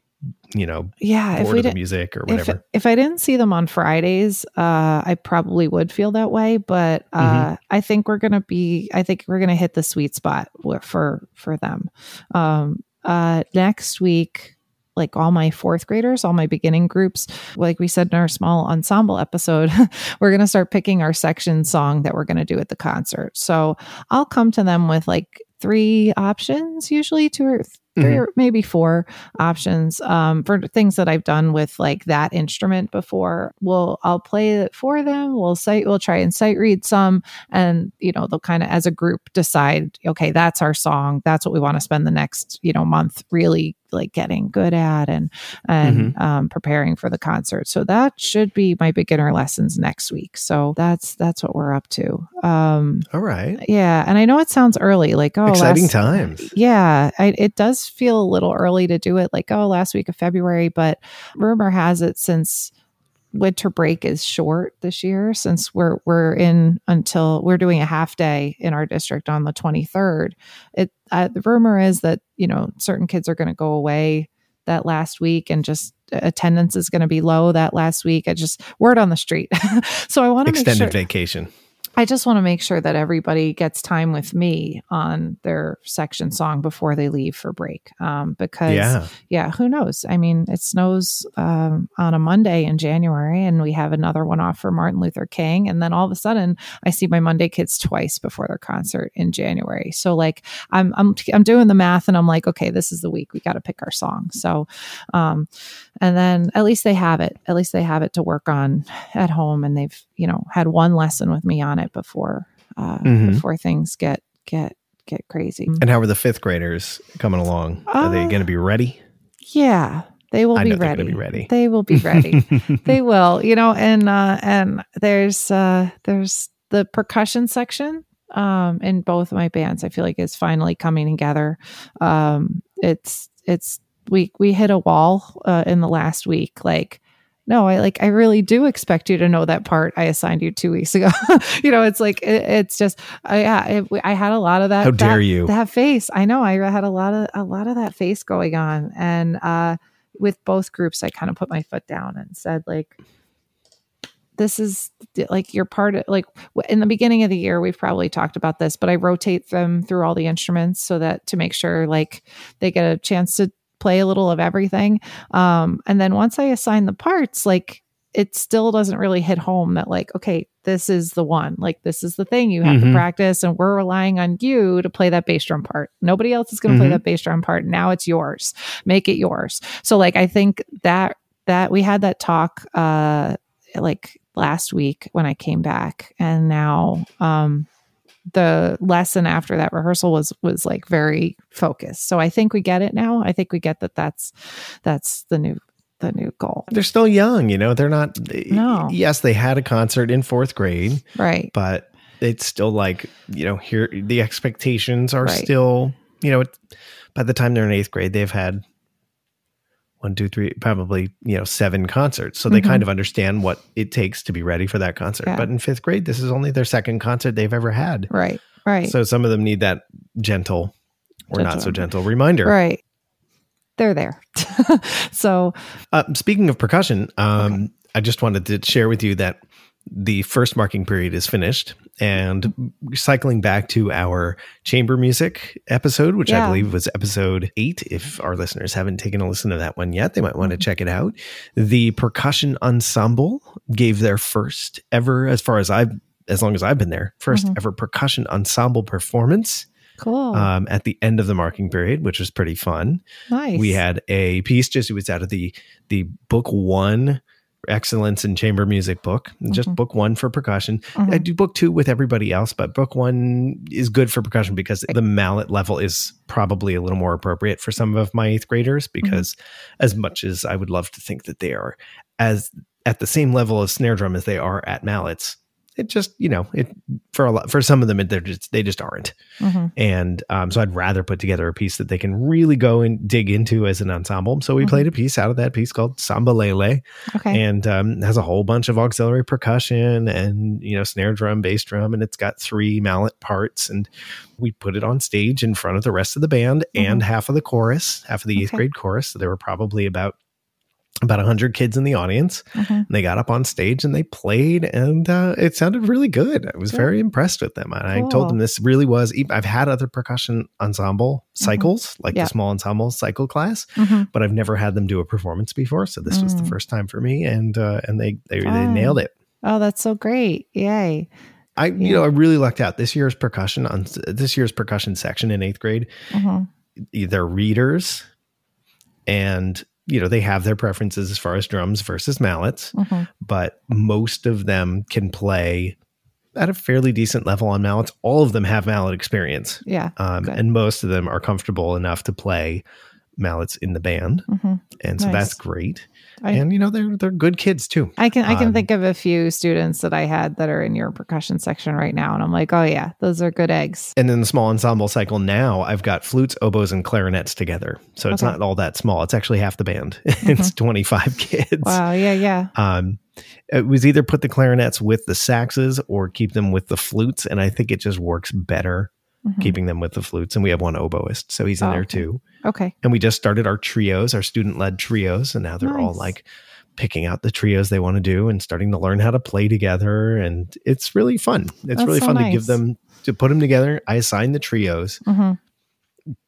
you know, Yeah, if we of the music or whatever. if I didn't see them on Fridays, uh, I probably would feel that way. But uh, Mm-hmm. I think we're gonna be. I think we're gonna hit the sweet spot for for them. Um, uh, next week, like all my fourth graders, all my beginning groups, like we said in our small ensemble episode, (laughs) we're gonna start picking our section song that we're gonna do at the concert. So I'll come to them with like three options usually, two or 3 Mhm. or maybe four options um, for things that I've done with like that instrument before. We'll I'll play it for them. We'll sight we'll try and sight read some, and you know they'll kind of as a group decide. Okay, that's our song. That's what we want to spend the next you know month really like getting good at and and um, preparing for the concert. So that should be my beginner lessons next week. So that's that's what we're up to. Um, All right. yeah, and I know it sounds early, like oh, Exciting last- times. Yeah, I, it does feel a little early to do it, like oh, last week of February. But rumor has it since winter break is short this year, since we're we're in until we're doing a half day in our district on the twenty third. It uh, the rumor is that you know certain kids are going to go away that last week and just attendance is going to be low that last week. I just word on the street. (laughs) so I want to make Extended sure vacation. I just want to make sure that everybody gets time with me on their section song before they leave for break. Um, because Yeah. yeah, who knows? I mean, it snows um, on a Monday in January, and we have another one off for Martin Luther King, and then all of a sudden, I see my Monday kids twice before their concert in January. So like, I'm I'm I'm doing the math, and I'm like, okay, this is the week we got to pick our song. So, um, and then at least they have it. At least they have it to work on at home, and they've you know had one lesson with me on it before uh, Mhm. before things get get get crazy. And how are the fifth graders coming along? Are they Uh, going to be ready? Yeah, they will be ready. be ready. They will be ready. (laughs) they will, you know, and uh and there's uh there's the percussion section um in both of my bands I feel like is finally coming together. Um it's it's we we hit a wall uh in the last week like no, I like I really do expect you to know that part I assigned you 2 weeks ago. (laughs) you know, it's like it, it's just I yeah, it, I had a lot of that How dare that- you. that face. I know I had a lot of a lot of that face going on and uh with both groups I kind of put my foot down and said like this is like you're part of like in the beginning of the year we've probably talked about this but I rotate them through all the instruments so that to make sure like they get a chance to play a little of everything. Um and then once I assign the parts like it still doesn't really hit home that like okay this is the one like this is the thing you have to Mhm. practice and we're relying on you to play that bass drum part. Nobody else is going to play Mhm. that bass drum part. Now it's yours. Make it yours. So like i think that that we had that talk uh like last week when i came back and now um the lesson after that rehearsal was was like very focused so i think we get it now i think we get that that's that's the new the new goal They're still young, you know. They're not. No. Yes, they had a concert in fourth grade, right but it's still like you know. Here, the expectations are Right. still. You know, it, by the time they're in eighth grade, they've had one, two, three, probably you know seven concerts, so they Mhm. kind of understand what it takes to be ready for that concert. Yeah. But in fifth grade, this is only their second concert they've ever had, right right so some of them need that gentle or not so Gentle. gentle reminder. right they're there (laughs) so Uh, speaking of percussion, um, I just wanted to share with you that the first marking period is finished, and cycling back to our chamber music episode, which I believe was episode eight. If our listeners haven't taken a listen to that one yet, they might want to check it out. The percussion ensemble gave their first ever, as far as I've, as long as I've been there, 1st Mhm. ever percussion ensemble performance cool um, at the end of the marking period, which was pretty fun nice we had a piece just it was out of the the book one excellence in chamber music book just Mhm. book one for percussion Mhm. i do book two with everybody else but book one is good for percussion because the mallet level is probably a little more appropriate for some of my eighth graders because as much as i would love to think that they are as at the same level of snare drum as they are at mallets it just you know it for a lot for some of them it, they're just they just aren't Mhm. and um, so I'd rather put together a piece that they can really go and dig into as an ensemble. So we Mhm. played a piece out of that piece called Samba Lele, okay and um, has a whole bunch of auxiliary percussion and you know snare drum, bass drum, and it's got three mallet parts. And we put it on stage in front of the rest of the band and half of the chorus, half of the eighth Okay. grade chorus. So there were probably about about 100 kids in the audience Mhm. and they got up on stage and they played and uh, it sounded really good i was very impressed with them and i told them this really was i've had other percussion ensemble cycles like Mm-hmm. Yeah. the small ensemble cycle class Mhm. but i've never had them do a performance before so this was the Mm. first time for me and uh, and they they, they nailed it Oh, that's so great. Yay. I you know I really lucked out. This year's percussion on this year's percussion section in eighth grade. They're readers, and you know they have their preferences as far as drums versus mallets. Mhm. but most of them can play at a fairly decent level on mallets. All of them have mallet experience, Yeah. um, and most of them are comfortable enough to play mallets in the band, Mhm. and so Nice. that's great. I- and you know they're they're good kids too. I can I can Um, think of a few students that I had that are in your percussion section right now, and I'm like, oh yeah, those are good eggs. And then the small ensemble cycle now, I've got flutes, oboes, and clarinets together. So it's Okay. not all that small. It's actually half the band. (laughs) it's 25 (laughs) kids. Wow, yeah, yeah, Um, it was either put the clarinets with the saxes or keep them with the flutes. And I think it just works better Mhm. keeping them with the flutes. And we have one oboist, so he's in Oh, there too. okay, And we just started our trios, our student led trios. And now they're all like picking out the trios they want to do and starting to learn how to play together. And it's really fun. It's That's really so fun to give them, to put them together. I assign the trios hmm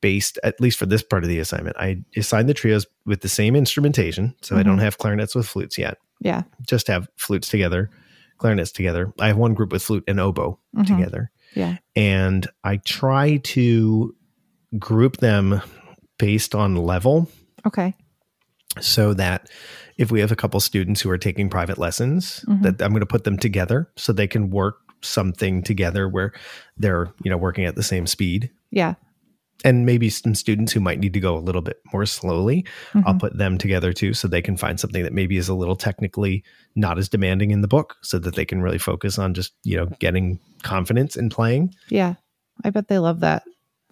based at least for this part of the assignment i assign the trios with the same instrumentation so i don't have clarinets with flutes yet yeah, just have flutes together clarinets together i have one group with flute and oboe Mhm. together yeah, and i try to group them based on level. Okay, so that if we have a couple students who are taking private lessons Mhm. that i'm going to put them together so they can work something together where they're you know working at the same speed. Yeah, and maybe some students who might need to go a little bit more slowly i'll Mhm. put them together too so they can find something that maybe is a little technically not as demanding in the book so that they can really focus on just you know getting confidence in playing yeah. I bet they love that,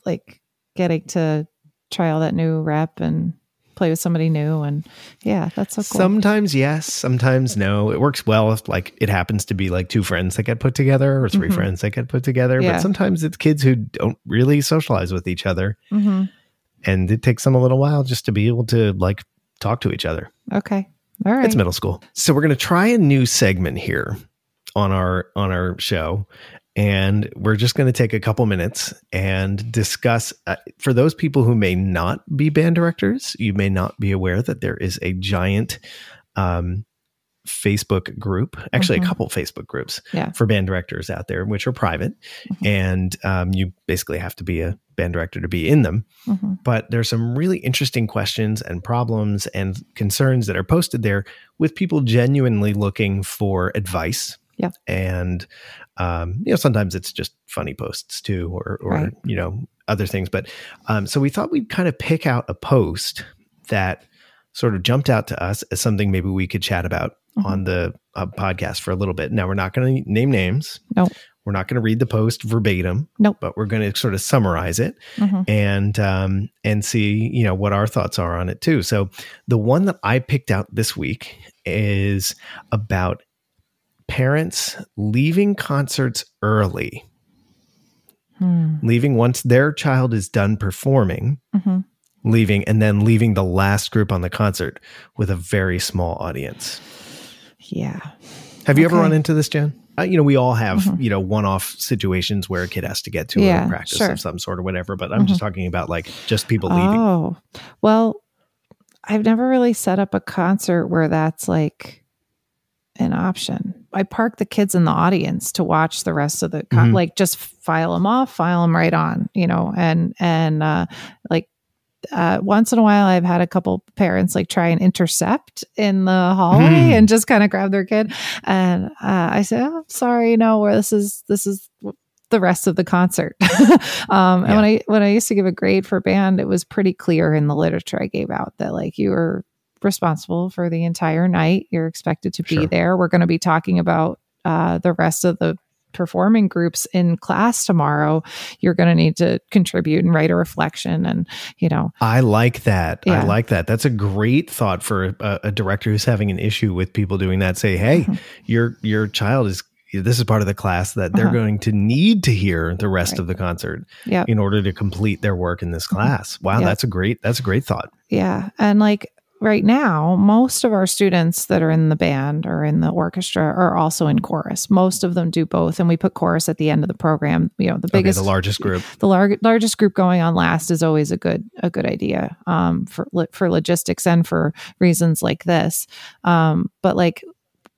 like getting to try all that new rep and play with somebody new, and yeah, that's so cool. sometimes yes sometimes no it works well if like it happens to be like two friends that get put together or 3 Mhm. friends that get put together Yeah. but sometimes it's kids who don't really socialize with each other hmm and it takes them a little while just to be able to like talk to each other Okay, all right. It's middle school. So we're going to try a new segment here on our on our show and we're just going to take a couple minutes and discuss uh, for those people who may not be band directors, you may not be aware that there is a giant um Facebook group, actually Mhm. a couple Facebook groups Yeah. for band directors out there, which are private, Mhm. and um, you basically have to be a band director to be in them Mhm. but there's some really interesting questions and problems and concerns that are posted there with people genuinely looking for advice. Yeah. And um, you know, sometimes it's just funny posts too, or or Right. you know, other things. But um, so we thought we'd kind of pick out a post that sort of jumped out to us as something maybe we could chat about Mhm. on the uh, podcast for a little bit. Now we're not going to name names. Nope. We're not going to read the post verbatim. Nope. But we're going to sort of summarize it Mhm. and um, and see you know what our thoughts are on it too. So the one that I picked out this week is about parents leaving concerts early, Hmm. leaving once their child is done performing, Mhm. leaving and then leaving the last group on the concert with a very small audience. Yeah. Have you ever run into this, Jen? Uh, you know, we all have, Mhm. you know, one-off situations where a kid has to get to Yeah, a practice sure. of some sort or whatever. But I'm just talking about like just people leaving. Oh, well, I've never really set up a concert where that's like an option. I park the kids in the audience to watch the rest of the con- Mhm. like just file them off, file them right on, you know, and and uh like uh, once in a while, I've had a couple parents like try and intercept in the hallway Hmm. and just kind of grab their kid. And uh, I said, oh, "Sorry, no, where this is this is the rest of the concert." (laughs) um, And when I when I used to give a grade for band, it was pretty clear in the literature I gave out that like you were responsible for the entire night. You're expected to be Sure. there. We're going to be talking about uh, the rest of the performing groups in class tomorrow you're going to need to contribute and write a reflection and you know I like that. I like that. That's a great thought for a, a director who's having an issue with people doing that. Say, hey, Mhm. your your child is this is part of the class that they're Uh-huh. going to need to hear the rest Right. of the concert yeah in order to complete their work in this class. Wow, Yeah. that's a great that's a great thought. Yeah. And like right now, most of our students that are in the band or in the orchestra are also in chorus. Most of them do both. And we put chorus at the end of the program. You know, the biggest, okay, the largest group. the lar- largest group going on last is always a good a good idea um, for for logistics and for reasons like this. Um, but like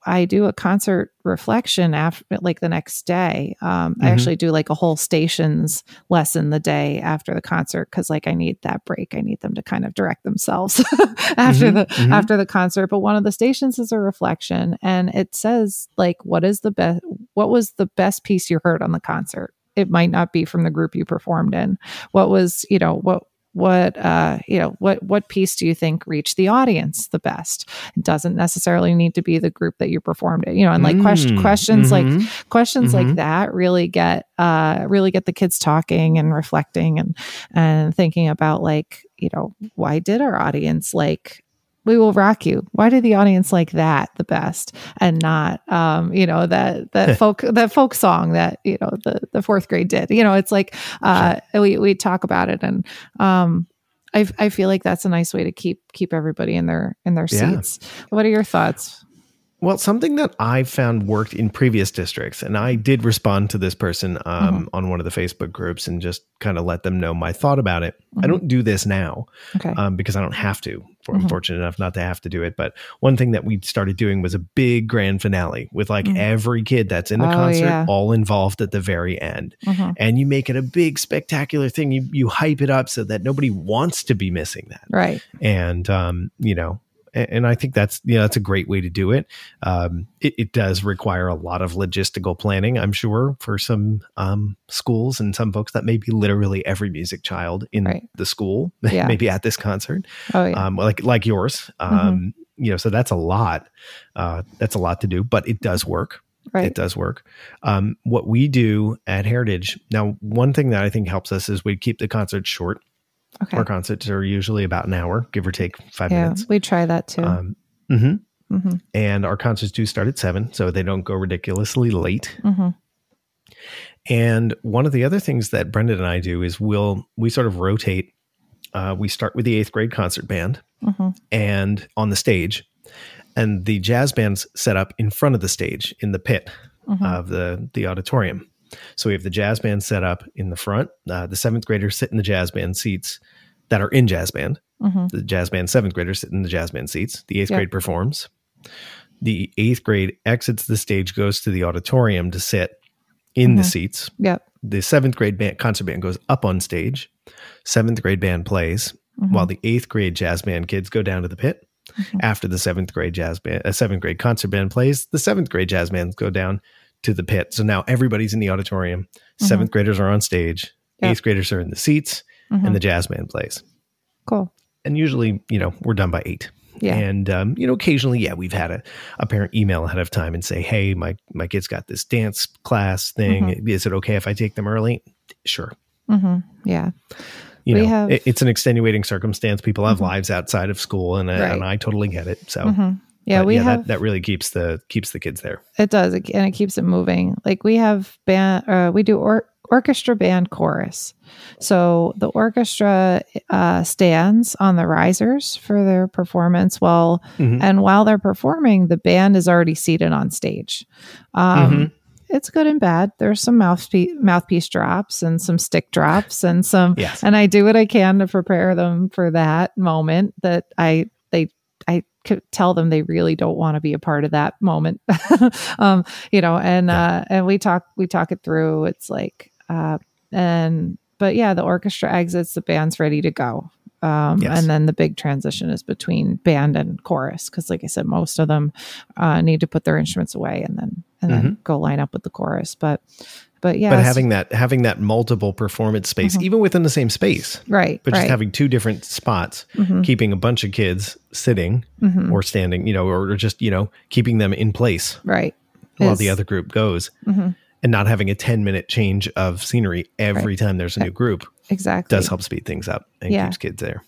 I do a concert reflection after, like the next day. Um, I Mhm. actually do like a whole stations lesson the day after the concert because like I need that break. I need them to kind of direct themselves (laughs) after Mhm, the mhm. after the concert. But one of the stations is a reflection, and it says like, "What is the best? What was the best piece you heard on the concert?" It might not be from the group you performed in. What was you know what what uh you know what what piece do you think reached the audience the best it doesn't necessarily need to be the group that you performed it you know and like question Mm, questions like mhm. questions like Mhm. that really get uh really get the kids talking and reflecting and and thinking about like you know why did our audience like we will rock you why did the audience like that the best and not um you know that that (laughs) folk that folk song that you know the the fourth grade did you know it's like uh we we talk about it and um I, I feel like that's a nice way to keep keep everybody in their in their Yeah. seats. What are your thoughts? Well, something that I found worked in previous districts, and I did respond to this person um, on one of the Facebook groups and just kind of let them know my thought about it. I Mhm. don't do this now Okay. um, because I don't have to. I'm Mhm. fortunate enough not to have to do it. But one thing that we started doing was a big grand finale with like Mhm. every kid that's in the Oh, concert yeah. all involved at the very end. Mhm. And you make it a big spectacular thing. You you hype it up so that nobody wants to be missing that Right. and um, you know and I think that's you know that's a great way to do it. Um, it. It does require a lot of logistical planning, I'm sure, for some um, schools and some folks that may be literally every music child in Right. the school, (laughs) Yeah. maybe at this concert, Oh yeah. um, like like yours. Um, You know, so that's a lot. Uh, that's a lot to do, but it does work. right. It does work. Um, what we do at Heritage now, one thing that I think helps us is we keep the concert short. Okay. Our concerts are usually about an hour, give or take five Yeah, minutes. we try that too. Um, mhm. hmm And our concerts do start at seven, so they don't go ridiculously late. hmm And one of the other things that Brendan and I do is we'll we sort of rotate. Uh, we start with the eighth grade concert band hmm and on the stage, and the jazz band's set up in front of the stage in the pit hmm of the the auditorium. So we have the jazz band set up in the front. Uh, the seventh graders sit in the jazz band seats that are in jazz band. hmm The jazz band seventh graders sit in the jazz band seats. The eighth Yeah. grade performs. The eighth grade exits the stage, goes to the auditorium to sit in the Mhm. seats. Yep. The seventh grade band concert band goes up on stage. Seventh grade band plays Mhm. while the eighth grade jazz band kids go down to the pit. Mhm. After the seventh grade jazz band, a seventh grade concert band plays, the seventh grade jazz bands go down to the pit. So now everybody's in the auditorium. 7th graders are on stage. Mm-hmm. Eighth graders are in the seats, Mhm. and the jazz band plays. cool. And usually, you know, we're done by eight. Yeah. And um, you know, occasionally, yeah, we've had a, a parent email ahead of time and say, "Hey, my my kid's got this dance class thing. Mm-hmm. Is it okay if I take them early?" Sure. hmm Yeah. You We know, have- it- it's an extenuating circumstance. People have Mhm. lives outside of school, and I, Right. and I totally get it. So, hmm Yeah, but we have that, that really keeps the keeps the kids there. it does, it- and it keeps it moving. Like we have band, uh, we do or- orchestra, band, chorus. So the orchestra uh, stands on the risers for their performance, while Mhm. and while they're performing, the band is already seated on stage. Um, Mhm. It's good and bad. There's some mouthpiece mouthpiece drops and some stick drops and some Yes. and I do what I can to prepare them for that moment that I they I could tell them they really don't want to be a part of that moment. (laughs) um, you know, and uh and we talk we talk it through. It's like uh and but yeah, the orchestra exits, the band's ready to go. Um, Yes. and then the big transition is between band and chorus because, like I said, most of them uh, need to put their instruments away and then and then go line up with the chorus. But but yeah, Mm-hmm. But having that having that multiple performance space, Mhm. even within the same space, right, but just right. having two different spots, Mhm, keeping a bunch of kids sitting mhm, or standing, you know, or just you know keeping them in place right while the other group goes, mhm, and not having a ten minute change of scenery every time there's a new group exactly does help speed things up and Yeah. keeps kids there.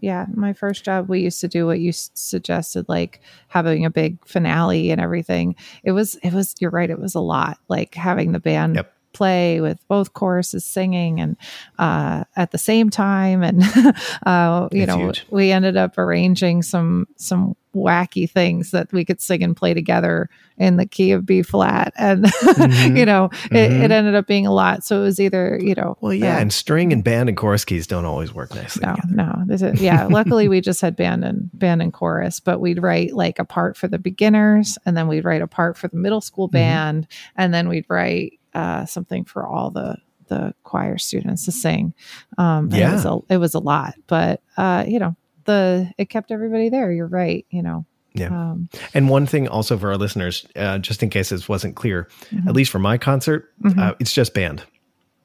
Yeah, my first job, we used to do what you suggested, like having a big finale and everything. It was, it was. You're right. It was a lot, like having the band Yep. Play with both choruses singing and uh, at the same time and (laughs) uh, you It's know huge. we ended up arranging some some wacky things that we could sing and play together in the key of b flat and Mhm. (laughs) you know it, Mhm. it ended up being a lot so it was either you know Well, yeah, uh, and string and band and chorus keys don't always work nicely. no, together. no. This is, yeah, luckily we just had band and band and chorus, but we'd write like a part for the beginners, and then we'd write a part for the middle school Mm-hmm. band, and then we'd write uh, something for all the the choir students to sing. Um, and it was a it was a lot, but uh, you know the it kept everybody there. You're right. You know. Yeah. Um, And one thing also for our listeners, uh, just in case this wasn't clear, Mhm. at least for my concert, Mhm. uh, it's just band.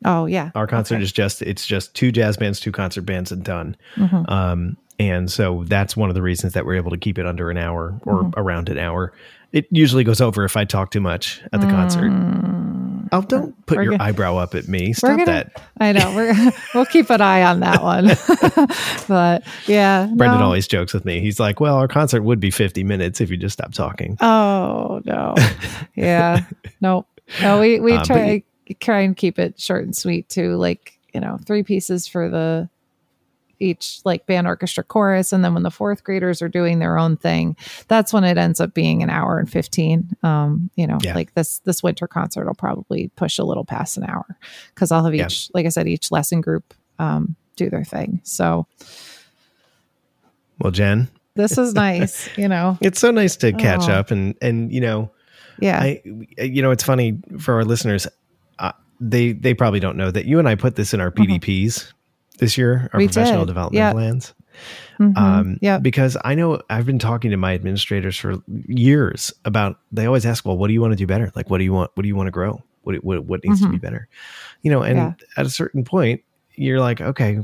oh yeah. Our concert Okay. is just it's just two jazz bands, two concert bands, and done. Mhm. Um, and so that's one of the reasons that we're able to keep it under an hour or Mm-hmm. around an hour. It usually goes over if I talk too much at the concert. Mm. Oh, don't put We're your gonna- eyebrow up at me. Stop gonna- that. I know we're (laughs) (laughs) we'll keep an eye on that one, (laughs) but yeah, Brendan no. always jokes with me. He's like, "Well, our concert would be 50 minutes if you just stop talking." Oh no. Yeah. no. No, we, we but try try and keep it short and sweet too. Like, you know, three pieces for the each like band orchestra chorus and then when the fourth graders are doing their own thing that's when it ends up being an hour and 15 um you know Yeah. like this this winter concert will probably push a little past an hour because i'll have Yeah. each like i said each lesson group um do their thing so Well, Jen, this is (laughs) nice you know it's so nice to catch Oh. up and and you know, yeah I you know, it's funny for our listeners. Uh, they they probably don't know that you and I put this in our PDPs this year, our Mm-hmm. We professional did. development Yeah. plans. Mhm. Um, yeah because I know I've been talking to my administrators for years about. They always ask, "Well, what do you want to do better? Like, what do you want? What do you want to grow? What what, what needs to be better?" You know, and Yeah. at a certain point, you're like, okay.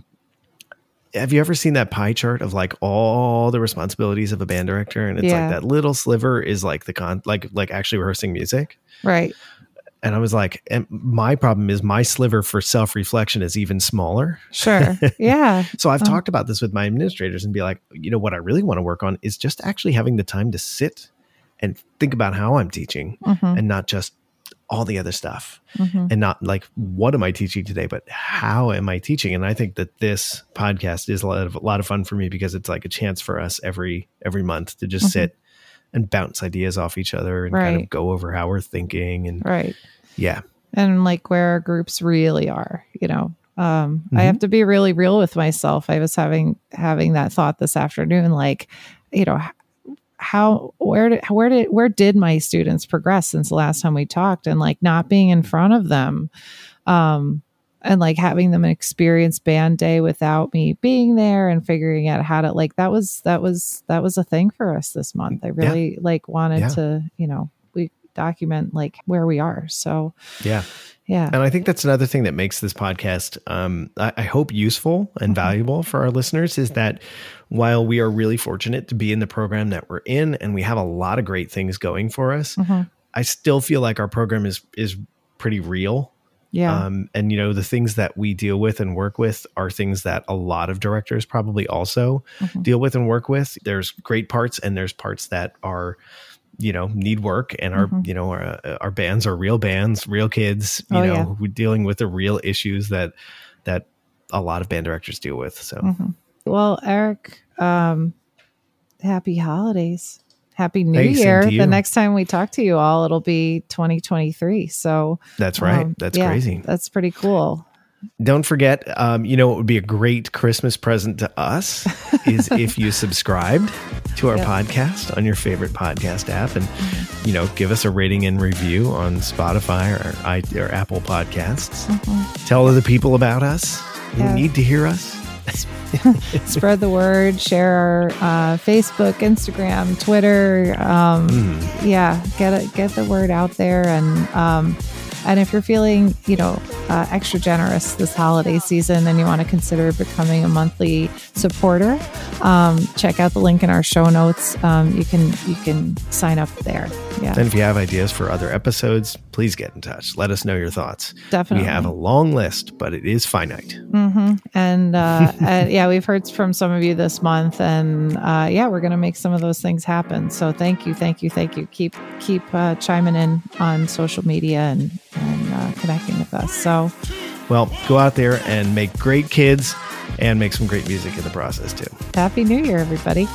Have you ever seen that pie chart of like all the responsibilities of a band director, and it's Yeah. like that little sliver is like the con, like like actually rehearsing music. right And I was like, and my problem is my sliver for self reflection is even smaller. sure (laughs) yeah So I've Oh. talked about this with my administrators and be like, you know, what I really want to work on is just actually having the time to sit and think about how I'm teaching Mhm, and not just all the other stuff mhm. and not like what am I teaching today, but how am I teaching? And I think that this podcast is a lot of a lot of fun for me because it's like a chance for us every every month to just Mhm. sit and bounce ideas off each other and kind of go over how we're thinking and right. Yeah. and like where our groups really are you know? Um i Mhm. have to be really real with myself. I was having having that thought this afternoon like you know how where did where did where did my students progress since the last time we talked? And like not being in front of them um and like having them experience band day without me being there and figuring out how to like that was that was that was a thing for us this month i really like wanted Yeah. to you know we document like where we are so Yeah. yeah And I think that's another thing that makes this podcast, um, I, I hope, useful and Mm-hmm. valuable for our listeners is that while we are really fortunate to be in the program that we're in and we have a lot of great things going for us, Mhm. I still feel like our program is is pretty real. Yeah Um, and you know, the things that we deal with and work with are things that a lot of directors probably also Mhm. deal with and work with. There's great parts and there's parts that are, you know, need work and our, Mhm. you know, our, our bands are real bands, real kids, you Oh, know, yeah. who dealing with the real issues that, that a lot of band directors deal with. So Mhm. Well, Erik, um, happy holidays. Happy New Year. The next time we talk to you all, it'll be 2023. So that's right. um, that's yeah, crazy. That's pretty cool. Don't forget, um, you know, what would be a great Christmas present to us (laughs) is if you subscribed to our Yep. podcast on your favorite podcast app and, you know, give us a rating and review on Spotify or, I, or Apple Podcasts. Tell other people about us who Yeah. need to hear us. (laughs) Spread the word, share our uh, Facebook, Instagram, Twitter. Um, Mm. yeah, get it, get the word out there. And, um, and if you're feeling, you know, uh, extra generous this holiday season and you want to consider becoming a monthly supporter, um, check out the link in our show notes. Um, you can you can sign up there. Yeah, And if you have ideas for other episodes, please get in touch. Let us know your thoughts. definitely. We have a long list, but it is finite. hmm And, uh, (laughs) and yeah, we've heard from some of you this month, and uh, yeah, we're going to make some of those things happen. So thank you, thank you, thank you. Keep keep uh, chiming in on social media, and and uh, connecting with us. So, Well, go out there and make great kids and make some great music in the process too. Happy New Year, everybody.